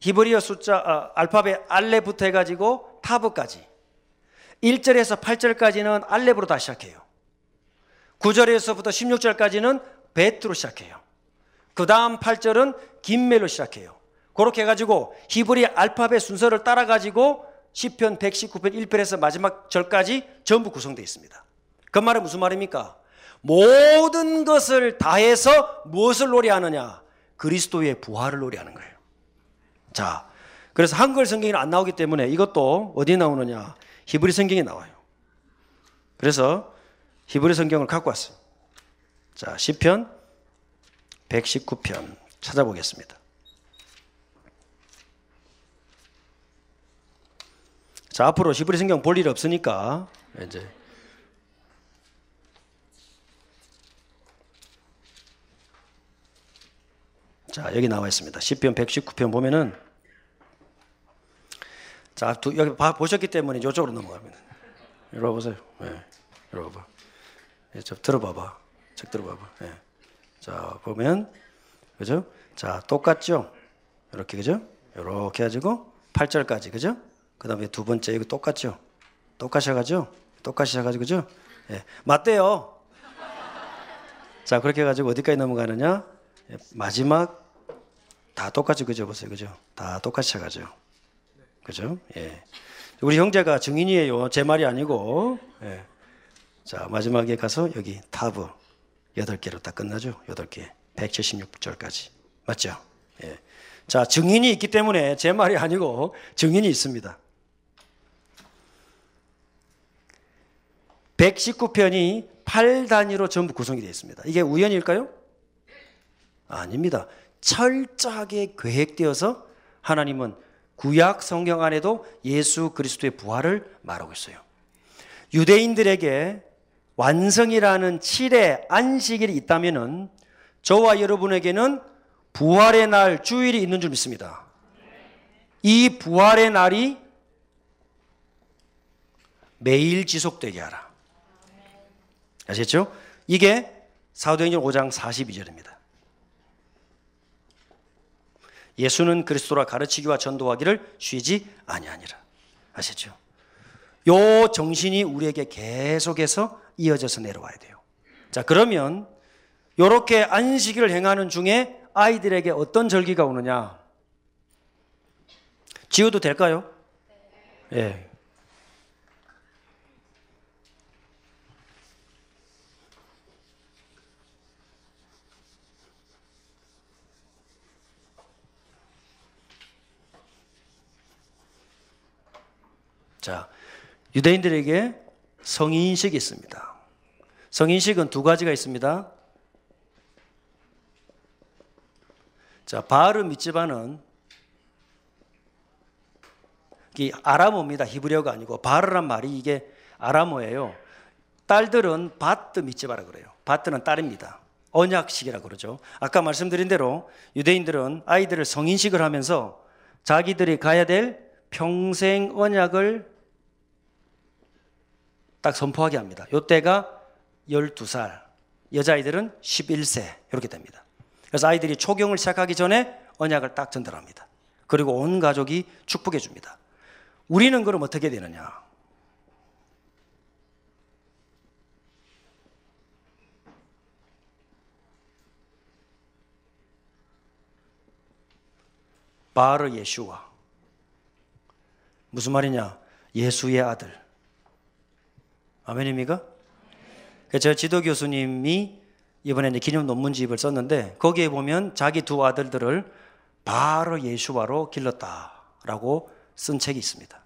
Speaker 1: 히브리어 숫자 아, 알파벳 알렙부터 해가지고 타브까지 1절에서 8절까지는 알렙으로 다 시작해요. 9절에서부터 16절까지는 베트로 시작해요. 그 다음 8절은 김멜로 시작해요. 그렇게 해가지고 히브리 알파벳 순서를 따라가지고 10편, 119편, 1편에서 마지막 절까지 전부 구성되어 있습니다. 그 말은 무슨 말입니까? 모든 것을 다해서 무엇을 노래하느냐? 그리스도의 부활을 노래하는 거예요. 자, 그래서 한글 성경이 안 나오기 때문에 이것도 어디에 나오느냐? 히브리 성경에 나와요. 그래서 히브리 성경을 갖고 왔어요. 자, 시편 119편 찾아보겠습니다. 자, 앞으로 히브리 성경 볼 일 없으니까 이제 자, 여기 나와 있습니다. 시편 119편 보면은 자, 두, 여기 봐, 보셨기 때문에 이쪽으로 넘어갑니다. 이리 와보세요. 예, 이리 와봐. 예, 좀 들어봐봐. 책 들어봐봐. 예. 자, 보면, 그죠? 자, 똑같죠? 이렇게, 그죠? 이렇게 해가지고 8절까지, 그죠? 그 다음에 두 번째, 이거 똑같죠? 똑같이 해가지고, 똑같이 해가지고, 그죠? 예. 맞대요. 자, 그렇게 해가지고 어디까지 넘어가느냐? 예, 마지막 다 똑같이 그죠? 보세요. 그죠? 다 똑같이 해가지고. 그죠? 예. 우리 형제가 증인이에요. 제 말이 아니고. 예. 자, 마지막에 가서 여기 타브 8개로 딱 끝나죠. 8개. 176절까지. 맞죠? 예. 자, 증인이 있기 때문에 제 말이 아니고 증인이 있습니다. 119편이 8단위로 전부 구성이 되어 있습니다. 이게 우연일까요? 아닙니다. 철저하게 계획되어서 하나님은 구약 성경 안에도 예수 그리스도의 부활을 말하고 있어요. 유대인들에게 완성이라는 7의 안식일이 있다면은 저와 여러분에게는 부활의 날 주일이 있는 줄 믿습니다. 이 부활의 날이 매일 지속되게 하라. 아셨죠? 이게 사도행전 5장 42절입니다. 예수는 그리스도라 가르치기와 전도하기를 쉬지 아니하니라. 아시죠? 요 정신이 우리에게 계속해서 이어져서 내려와야 돼요. 자, 그러면 요렇게 안식일을 행하는 중에 아이들에게 어떤 절기가 오느냐? 지어도 될까요? 예. 자, 유대인들에게 성인식이 있습니다. 성인식은 두 가지가 있습니다. 자, 바르 미츠바는 이 아람어입니다. 히브리어가 아니고 바르란 말이 이게 아람어예요. 딸들은 바트 미츠바라 그래요. 바트는 딸입니다. 언약식이라 그러죠. 아까 말씀드린 대로 유대인들은 아이들을 성인식을 하면서 자기들이 가야 될 평생 언약을 딱 선포하게 합니다. 요때가 12살, 여자아이들은 11세 이렇게 됩니다. 그래서 아이들이 초경을 시작하기 전에 언약을 딱 전달합니다. 그리고 온 가족이 축복해 줍니다. 우리는 그럼 어떻게 되느냐? 바르 예슈와 무슨 말이냐? 예수의 아들. 아멘입니까? 제 지도 교수님이 이번에 기념 논문집을 썼는데 거기에 보면 자기 두 아들들을 바로 예수와로 길렀다라고 쓴 책이 있습니다.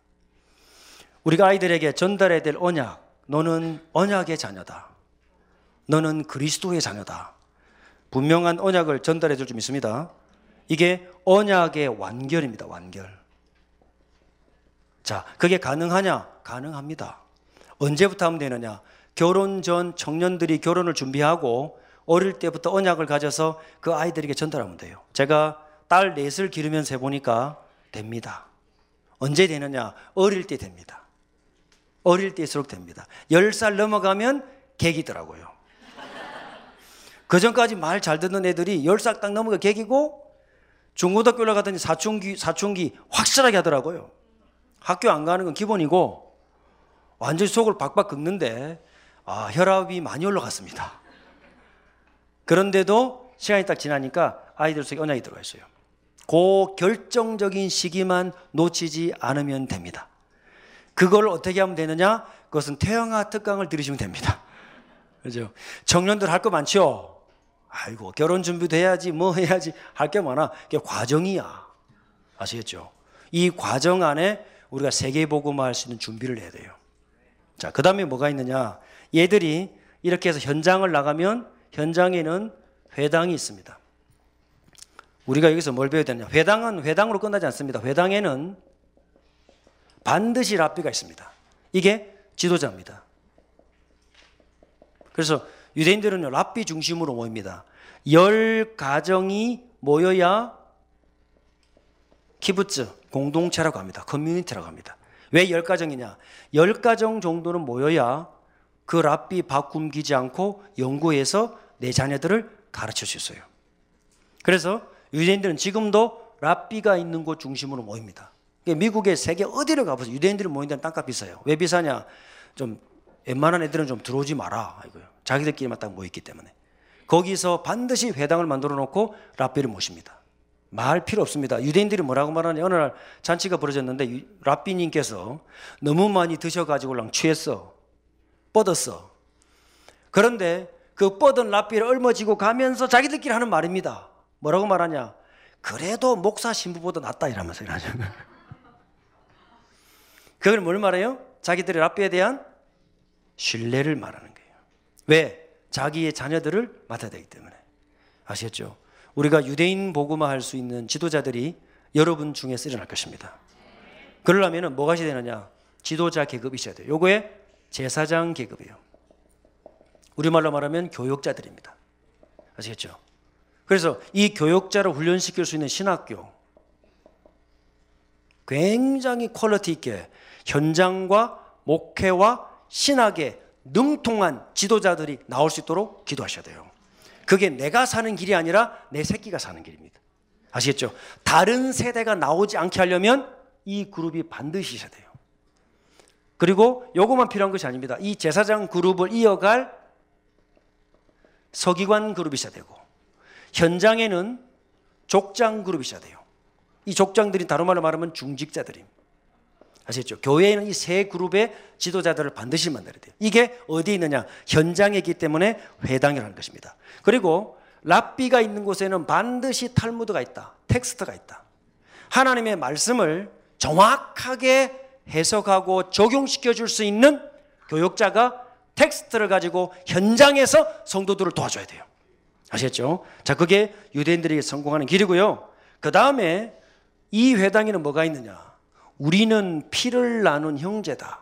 Speaker 1: 우리가 아이들에게 전달해야 될 언약, 너는 언약의 자녀다. 너는 그리스도의 자녀다. 분명한 언약을 전달해 줄 좀 있습니다. 이게 언약의 완결입니다. 완결. 자, 그게 가능하냐? 가능합니다. 언제부터 하면 되느냐? 결혼 전 청년들이 결혼을 준비하고 어릴 때부터 언약을 가져서 그 아이들에게 전달하면 돼요. 제가 딸 넷을 기르면서 해보니까 됩니다. 언제 되느냐? 어릴 때 됩니다. 어릴 때일수록 됩니다. 10살 넘어가면 객이더라고요. 그 전까지 말 잘 듣는 애들이 10살 딱 넘어가 객이고 중고등학교 올라가더니 사춘기, 사춘기 확실하게 하더라고요. 학교 안 가는 건 기본이고 완전히 속을 박박 긁는데 아, 혈압이 많이 올라갔습니다. 그런데도 시간이 딱 지나니까 아이들 속에 언약이 들어가 있어요. 그 결정적인 시기만 놓치지 않으면 됩니다. 그걸 어떻게 하면 되느냐? 그것은 태영아 특강을 들으시면 됩니다. 그죠? 청년들 할 거 많죠? 아이고, 결혼 준비도 해야지, 뭐 해야지, 할 게 많아. 그게 과정이야. 아시겠죠? 이 과정 안에 우리가 세계보고만 할 수 있는 준비를 해야 돼요. 자, 그 다음에 뭐가 있느냐? 얘들이 이렇게 해서 현장을 나가면 현장에는 회당이 있습니다. 우리가 여기서 뭘 배워야 되냐? 회당은 회당으로 끝나지 않습니다. 회당에는 반드시 랍비가 있습니다. 이게 지도자입니다. 그래서 유대인들은 랍비 중심으로 모입니다. 열 가정이 모여야 키부츠 공동체라고 합니다. 커뮤니티라고 합니다. 왜 열 가정이냐? 열 가정 정도는 모여야 그 랍비 바꿈기지 않고 연구해서 내 자녀들을 가르칠 수 있어요. 그래서 유대인들은 지금도 랍비가 있는 곳 중심으로 모입니다. 미국의 세계 어디를 가보세요. 유대인들이 모인다는 땅값 비싸요. 왜 비싸냐? 좀 웬만한 애들은 좀 들어오지 마라. 이거요. 자기들끼리만 딱 모였기 때문에. 거기서 반드시 회당을 만들어 놓고 랍비를 모십니다. 말 필요 없습니다. 유대인들이 뭐라고 말하냐. 어느 날 잔치가 벌어졌는데 랍비님께서 너무 많이 드셔가지고 랑 취했어. 뻗었어. 그런데 그 뻗은 랍비를 얼머지고 가면서 자기들끼리 하는 말입니다. 뭐라고 말하냐? 그래도 목사 신부보다 낫다 이러면서 이러죠. 그걸 뭘 말해요? 자기들의 랍비에 대한 신뢰를 말하는 거예요. 왜? 자기의 자녀들을 맡아야 되기 때문에. 아시겠죠? 우리가 유대인 복음화 할 수 있는 지도자들이 여러분 중에서 일어날 것입니다. 그러려면 뭐가 되느냐? 지도자 계급이 있어야 돼요. 요거에 제사장 계급이에요. 우리말로 말하면 교육자들입니다. 아시겠죠? 그래서 이 교육자를 훈련시킬 수 있는 신학교 굉장히 퀄리티 있게 현장과 목회와 신학에 능통한 지도자들이 나올 수 있도록 기도하셔야 돼요. 그게 내가 사는 길이 아니라 내 새끼가 사는 길입니다. 아시겠죠? 다른 세대가 나오지 않게 하려면 이 그룹이 반드시 있어야 돼요. 그리고 요것만 필요한 것이 아닙니다. 이 제사장 그룹을 이어갈 서기관 그룹이 있어야 되고 현장에는 족장 그룹이 있어야 돼요. 이 족장들이 다른 말로 말하면 중직자들입니다. 아시겠죠? 교회에는 이 세 그룹의 지도자들을 반드시 만들어야 돼요. 이게 어디 있느냐? 현장에 있기 때문에 회당이라는 것입니다. 그리고 랍비가 있는 곳에는 반드시 탈무드가 있다. 텍스트가 있다. 하나님의 말씀을 정확하게 해석하고 적용시켜 줄 수 있는 교육자가 텍스트를 가지고 현장에서 성도들을 도와줘야 돼요. 아시겠죠? 자, 그게 유대인들에게 성공하는 길이고요. 그 다음에 이 회당에는 뭐가 있느냐? 우리는 피를 나눈 형제다.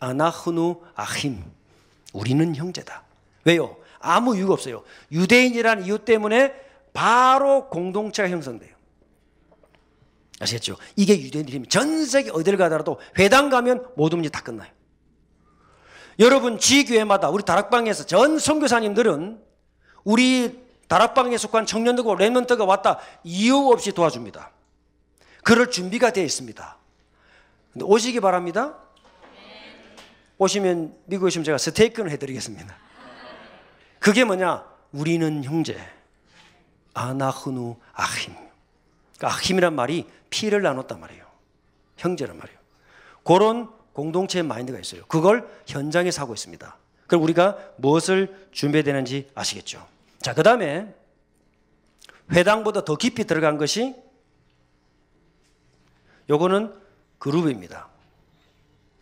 Speaker 1: 아나흐누 아힘. 우리는 형제다. 왜요? 아무 이유가 없어요. 유대인이라는 이유 때문에 바로 공동체가 형성돼요. 아시겠죠? 이게 유대인들이 전 세계 어디를 가더라도 회당 가면 모든 문제 다 끝나요. 여러분 지교회마다 우리 다락방에서 전 선교사님들은 우리 다락방에 속한 청년들과 랩런트가 왔다 이유 없이 도와줍니다. 그럴 준비가 되어 있습니다. 오시기 바랍니다. 오시면 미국에 오시면 제가 스테이크는 해드리겠습니다. 그게 뭐냐? 우리는 형제. 아나흐누 아힘. 그러니까 아힘이란 말이 피를 나눴단 말이에요. 형제란 말이에요. 그런 공동체의 마인드가 있어요. 그걸 현장에서 하고 있습니다. 그럼 우리가 무엇을 준비해야 되는지 아시겠죠? 자, 그 다음에 회당보다 더 깊이 들어간 것이 요거는 그룹입니다.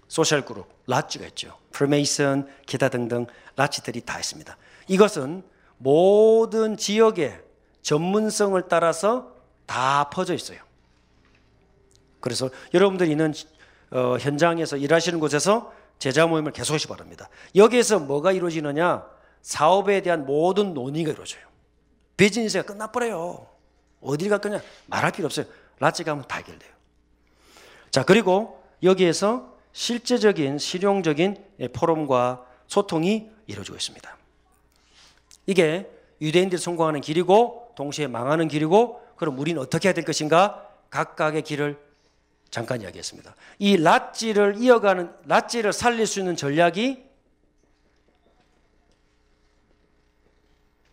Speaker 1: social group, lodge가 있죠. 프리메이슨, 기타 등등 lodge들이 다 있습니다. 이것은 모든 지역의 전문성을 따라서 다 퍼져 있어요. 그래서 여러분들이 있는 어, 현장에서 일하시는 곳에서 제자 모임을 계속하시 바랍니다. 여기에서 뭐가 이루어지느냐? 사업에 대한 모든 논의가 이루어져요. 비즈니스가 끝나버려요. 어디를 갈 거냐? 말할 필요 없어요. 라지 가면 다 해결돼요. 자, 그리고 여기에서 실제적인, 실용적인 포럼과 소통이 이루어지고 있습니다. 이게 유대인들이 성공하는 길이고, 동시에 망하는 길이고, 그럼 우리는 어떻게 해야 될 것인가? 각각의 길을 잠깐 이야기했습니다. 이 lodge를 이어가는, lodge를 살릴 수 있는 전략이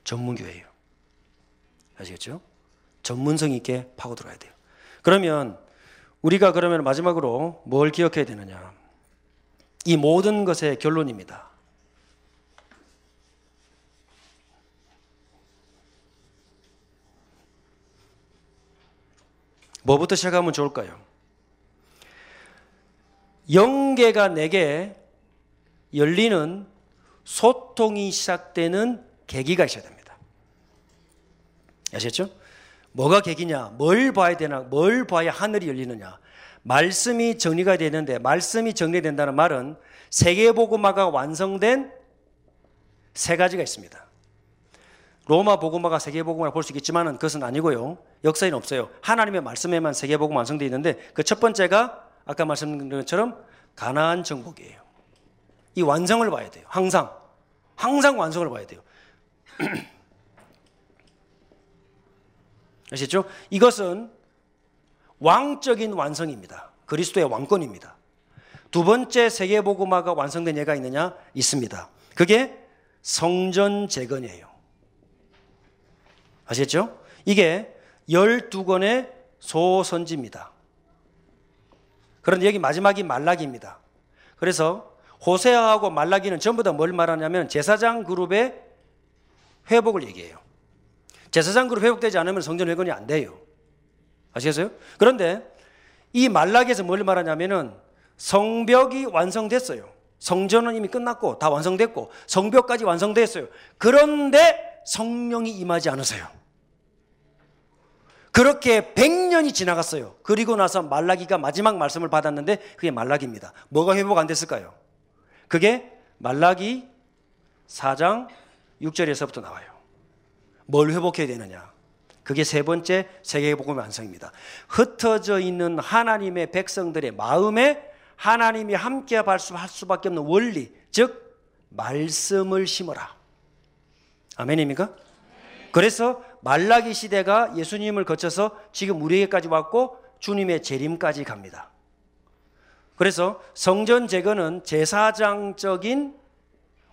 Speaker 1: 전문교회예요. 아시겠죠? 전문성 있게 파고 들어야 돼요. 그러면 우리가 그러면 마지막으로 뭘 기억해야 되느냐? 이 모든 것의 결론입니다. 뭐부터 시작하면 좋을까요? 영계가 내게 열리는 소통이 시작되는 계기가 있어야 됩니다. 아셨죠? 뭐가 계기냐? 뭘 봐야 되나? 뭘 봐야 하늘이 열리느냐? 말씀이 정리가 되는데 말씀이 정리된다는 말은 세계복음화가 완성된 세 가지가 있습니다. 로마 복음화가 세계복음화를 볼 수 있겠지만 그것은 아니고요. 역사에는 없어요. 하나님의 말씀에만 세계복음 완성되어 있는데 그 첫 번째가 아까 말씀드린 것처럼 가나안 정복이에요. 이 완성을 봐야 돼요. 항상 항상 완성을 봐야 돼요. 아시죠? 이것은 왕적인 완성입니다. 그리스도의 왕권입니다. 두 번째 세계복음화가 완성된 예가 있느냐? 있습니다. 그게 성전 재건이에요. 아시겠죠? 이게 12권의 소선지입니다. 그런데 여기 마지막이 말라기입니다. 그래서 호세아하고 말라기는 전부 다 뭘 말하냐면 제사장 그룹의 회복을 얘기해요. 제사장 그룹 회복되지 않으면 성전 회건이 안 돼요. 아시겠어요? 그런데 이 말라기에서 뭘 말하냐면은 성벽이 완성됐어요. 성전은 이미 끝났고 다 완성됐고 성벽까지 완성됐어요. 그런데 성령이 임하지 않으세요. 그렇게 100년이 지나갔어요. 그리고 나서 말라기가 마지막 말씀을 받았는데 그게 말라기입니다. 뭐가 회복 안 됐을까요? 그게 말라기 4장 6절에서부터 나와요. 뭘 회복해야 되느냐? 그게 세 번째 세계복음의 완성입니다. 흩어져 있는 하나님의 백성들의 마음에 하나님이 함께 할 수밖에 없는 원리, 즉 말씀을 심어라. 아멘입니까? 그래서 말라기 시대가 예수님을 거쳐서 지금 우리에게까지 왔고 주님의 재림까지 갑니다. 그래서 성전 재건은 제사장적인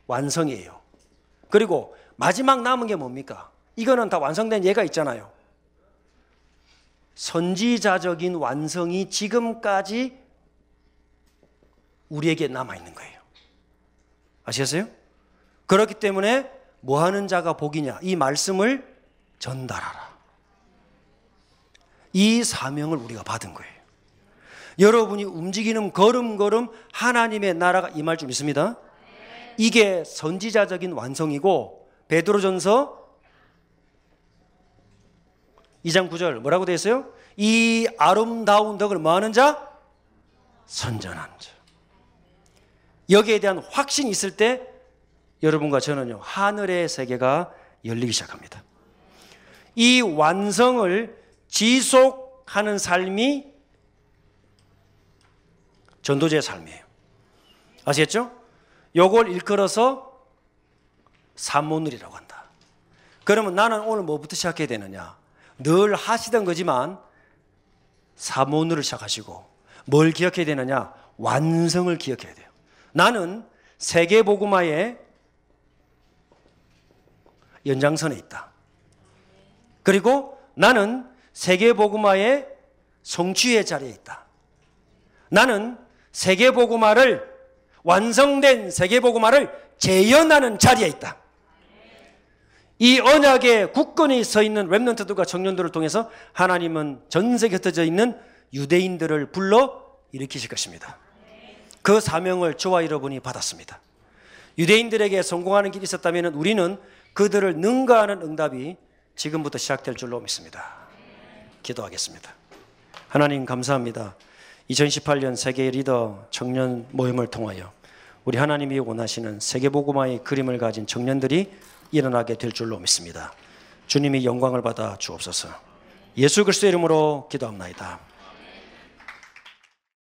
Speaker 1: 완성이에요. 그리고 마지막 남은 게 뭡니까? 이거는 다 완성된 예가 있잖아요. 선지자적인 완성이 지금까지 우리에게 남아 있는 거예요. 아시겠어요? 그렇기 때문에 뭐 하는 자가 복이냐? 이 말씀을 전달하라. 이 사명을 우리가 받은 거예요. 여러분이 움직이는 걸음걸음 하나님의 나라가 임할 줄 믿습니다. 이게 선지자적인 완성이고 베드로전서 2장 9절 뭐라고 되어 있어요? 이 아름다운 덕을 뭐하는 자? 선전하는 자. 여기에 대한 확신이 있을 때 여러분과 저는요 하늘의 세계가 열리기 시작합니다. 이 완성을 지속하는 삶이 전도자의 삶이에요. 아시겠죠? 요걸 일컬어서 산모늘이라고 한다. 그러면 나는 오늘 뭐부터 시작해야 되느냐? 늘 하시던 거지만 사모늘을 시작하시고 뭘 기억해야 되느냐? 완성을 기억해야 돼요. 나는 세계 복음화의 연장선에 있다. 그리고 나는 세계 복음화의 성취의 자리에 있다. 나는 세계 복음화를 완성된 세계 복음화를 재현하는 자리에 있다. 이 언약의 굳건히 서 있는 렘넌트들과 청년들을 통해서 하나님은 전 세계에 흩어져 있는 유대인들을 불러 일으키실 것입니다. 그 사명을 저와 여러분이 받았습니다. 유대인들에게 성공하는 길이 있었다면 우리는 그들을 능가하는 응답이 지금부터 시작될 줄로 믿습니다. 기도하겠습니다. 하나님 감사합니다. 2018년 세계 리더 청년 모임을 통하여 우리 하나님이 원하시는 세계복음화의 그림을 가진 청년들이 일어나게 될 줄로 믿습니다. 주님이 영광을 받아 주옵소서. 예수 그리스도의 이름으로 기도합나이다.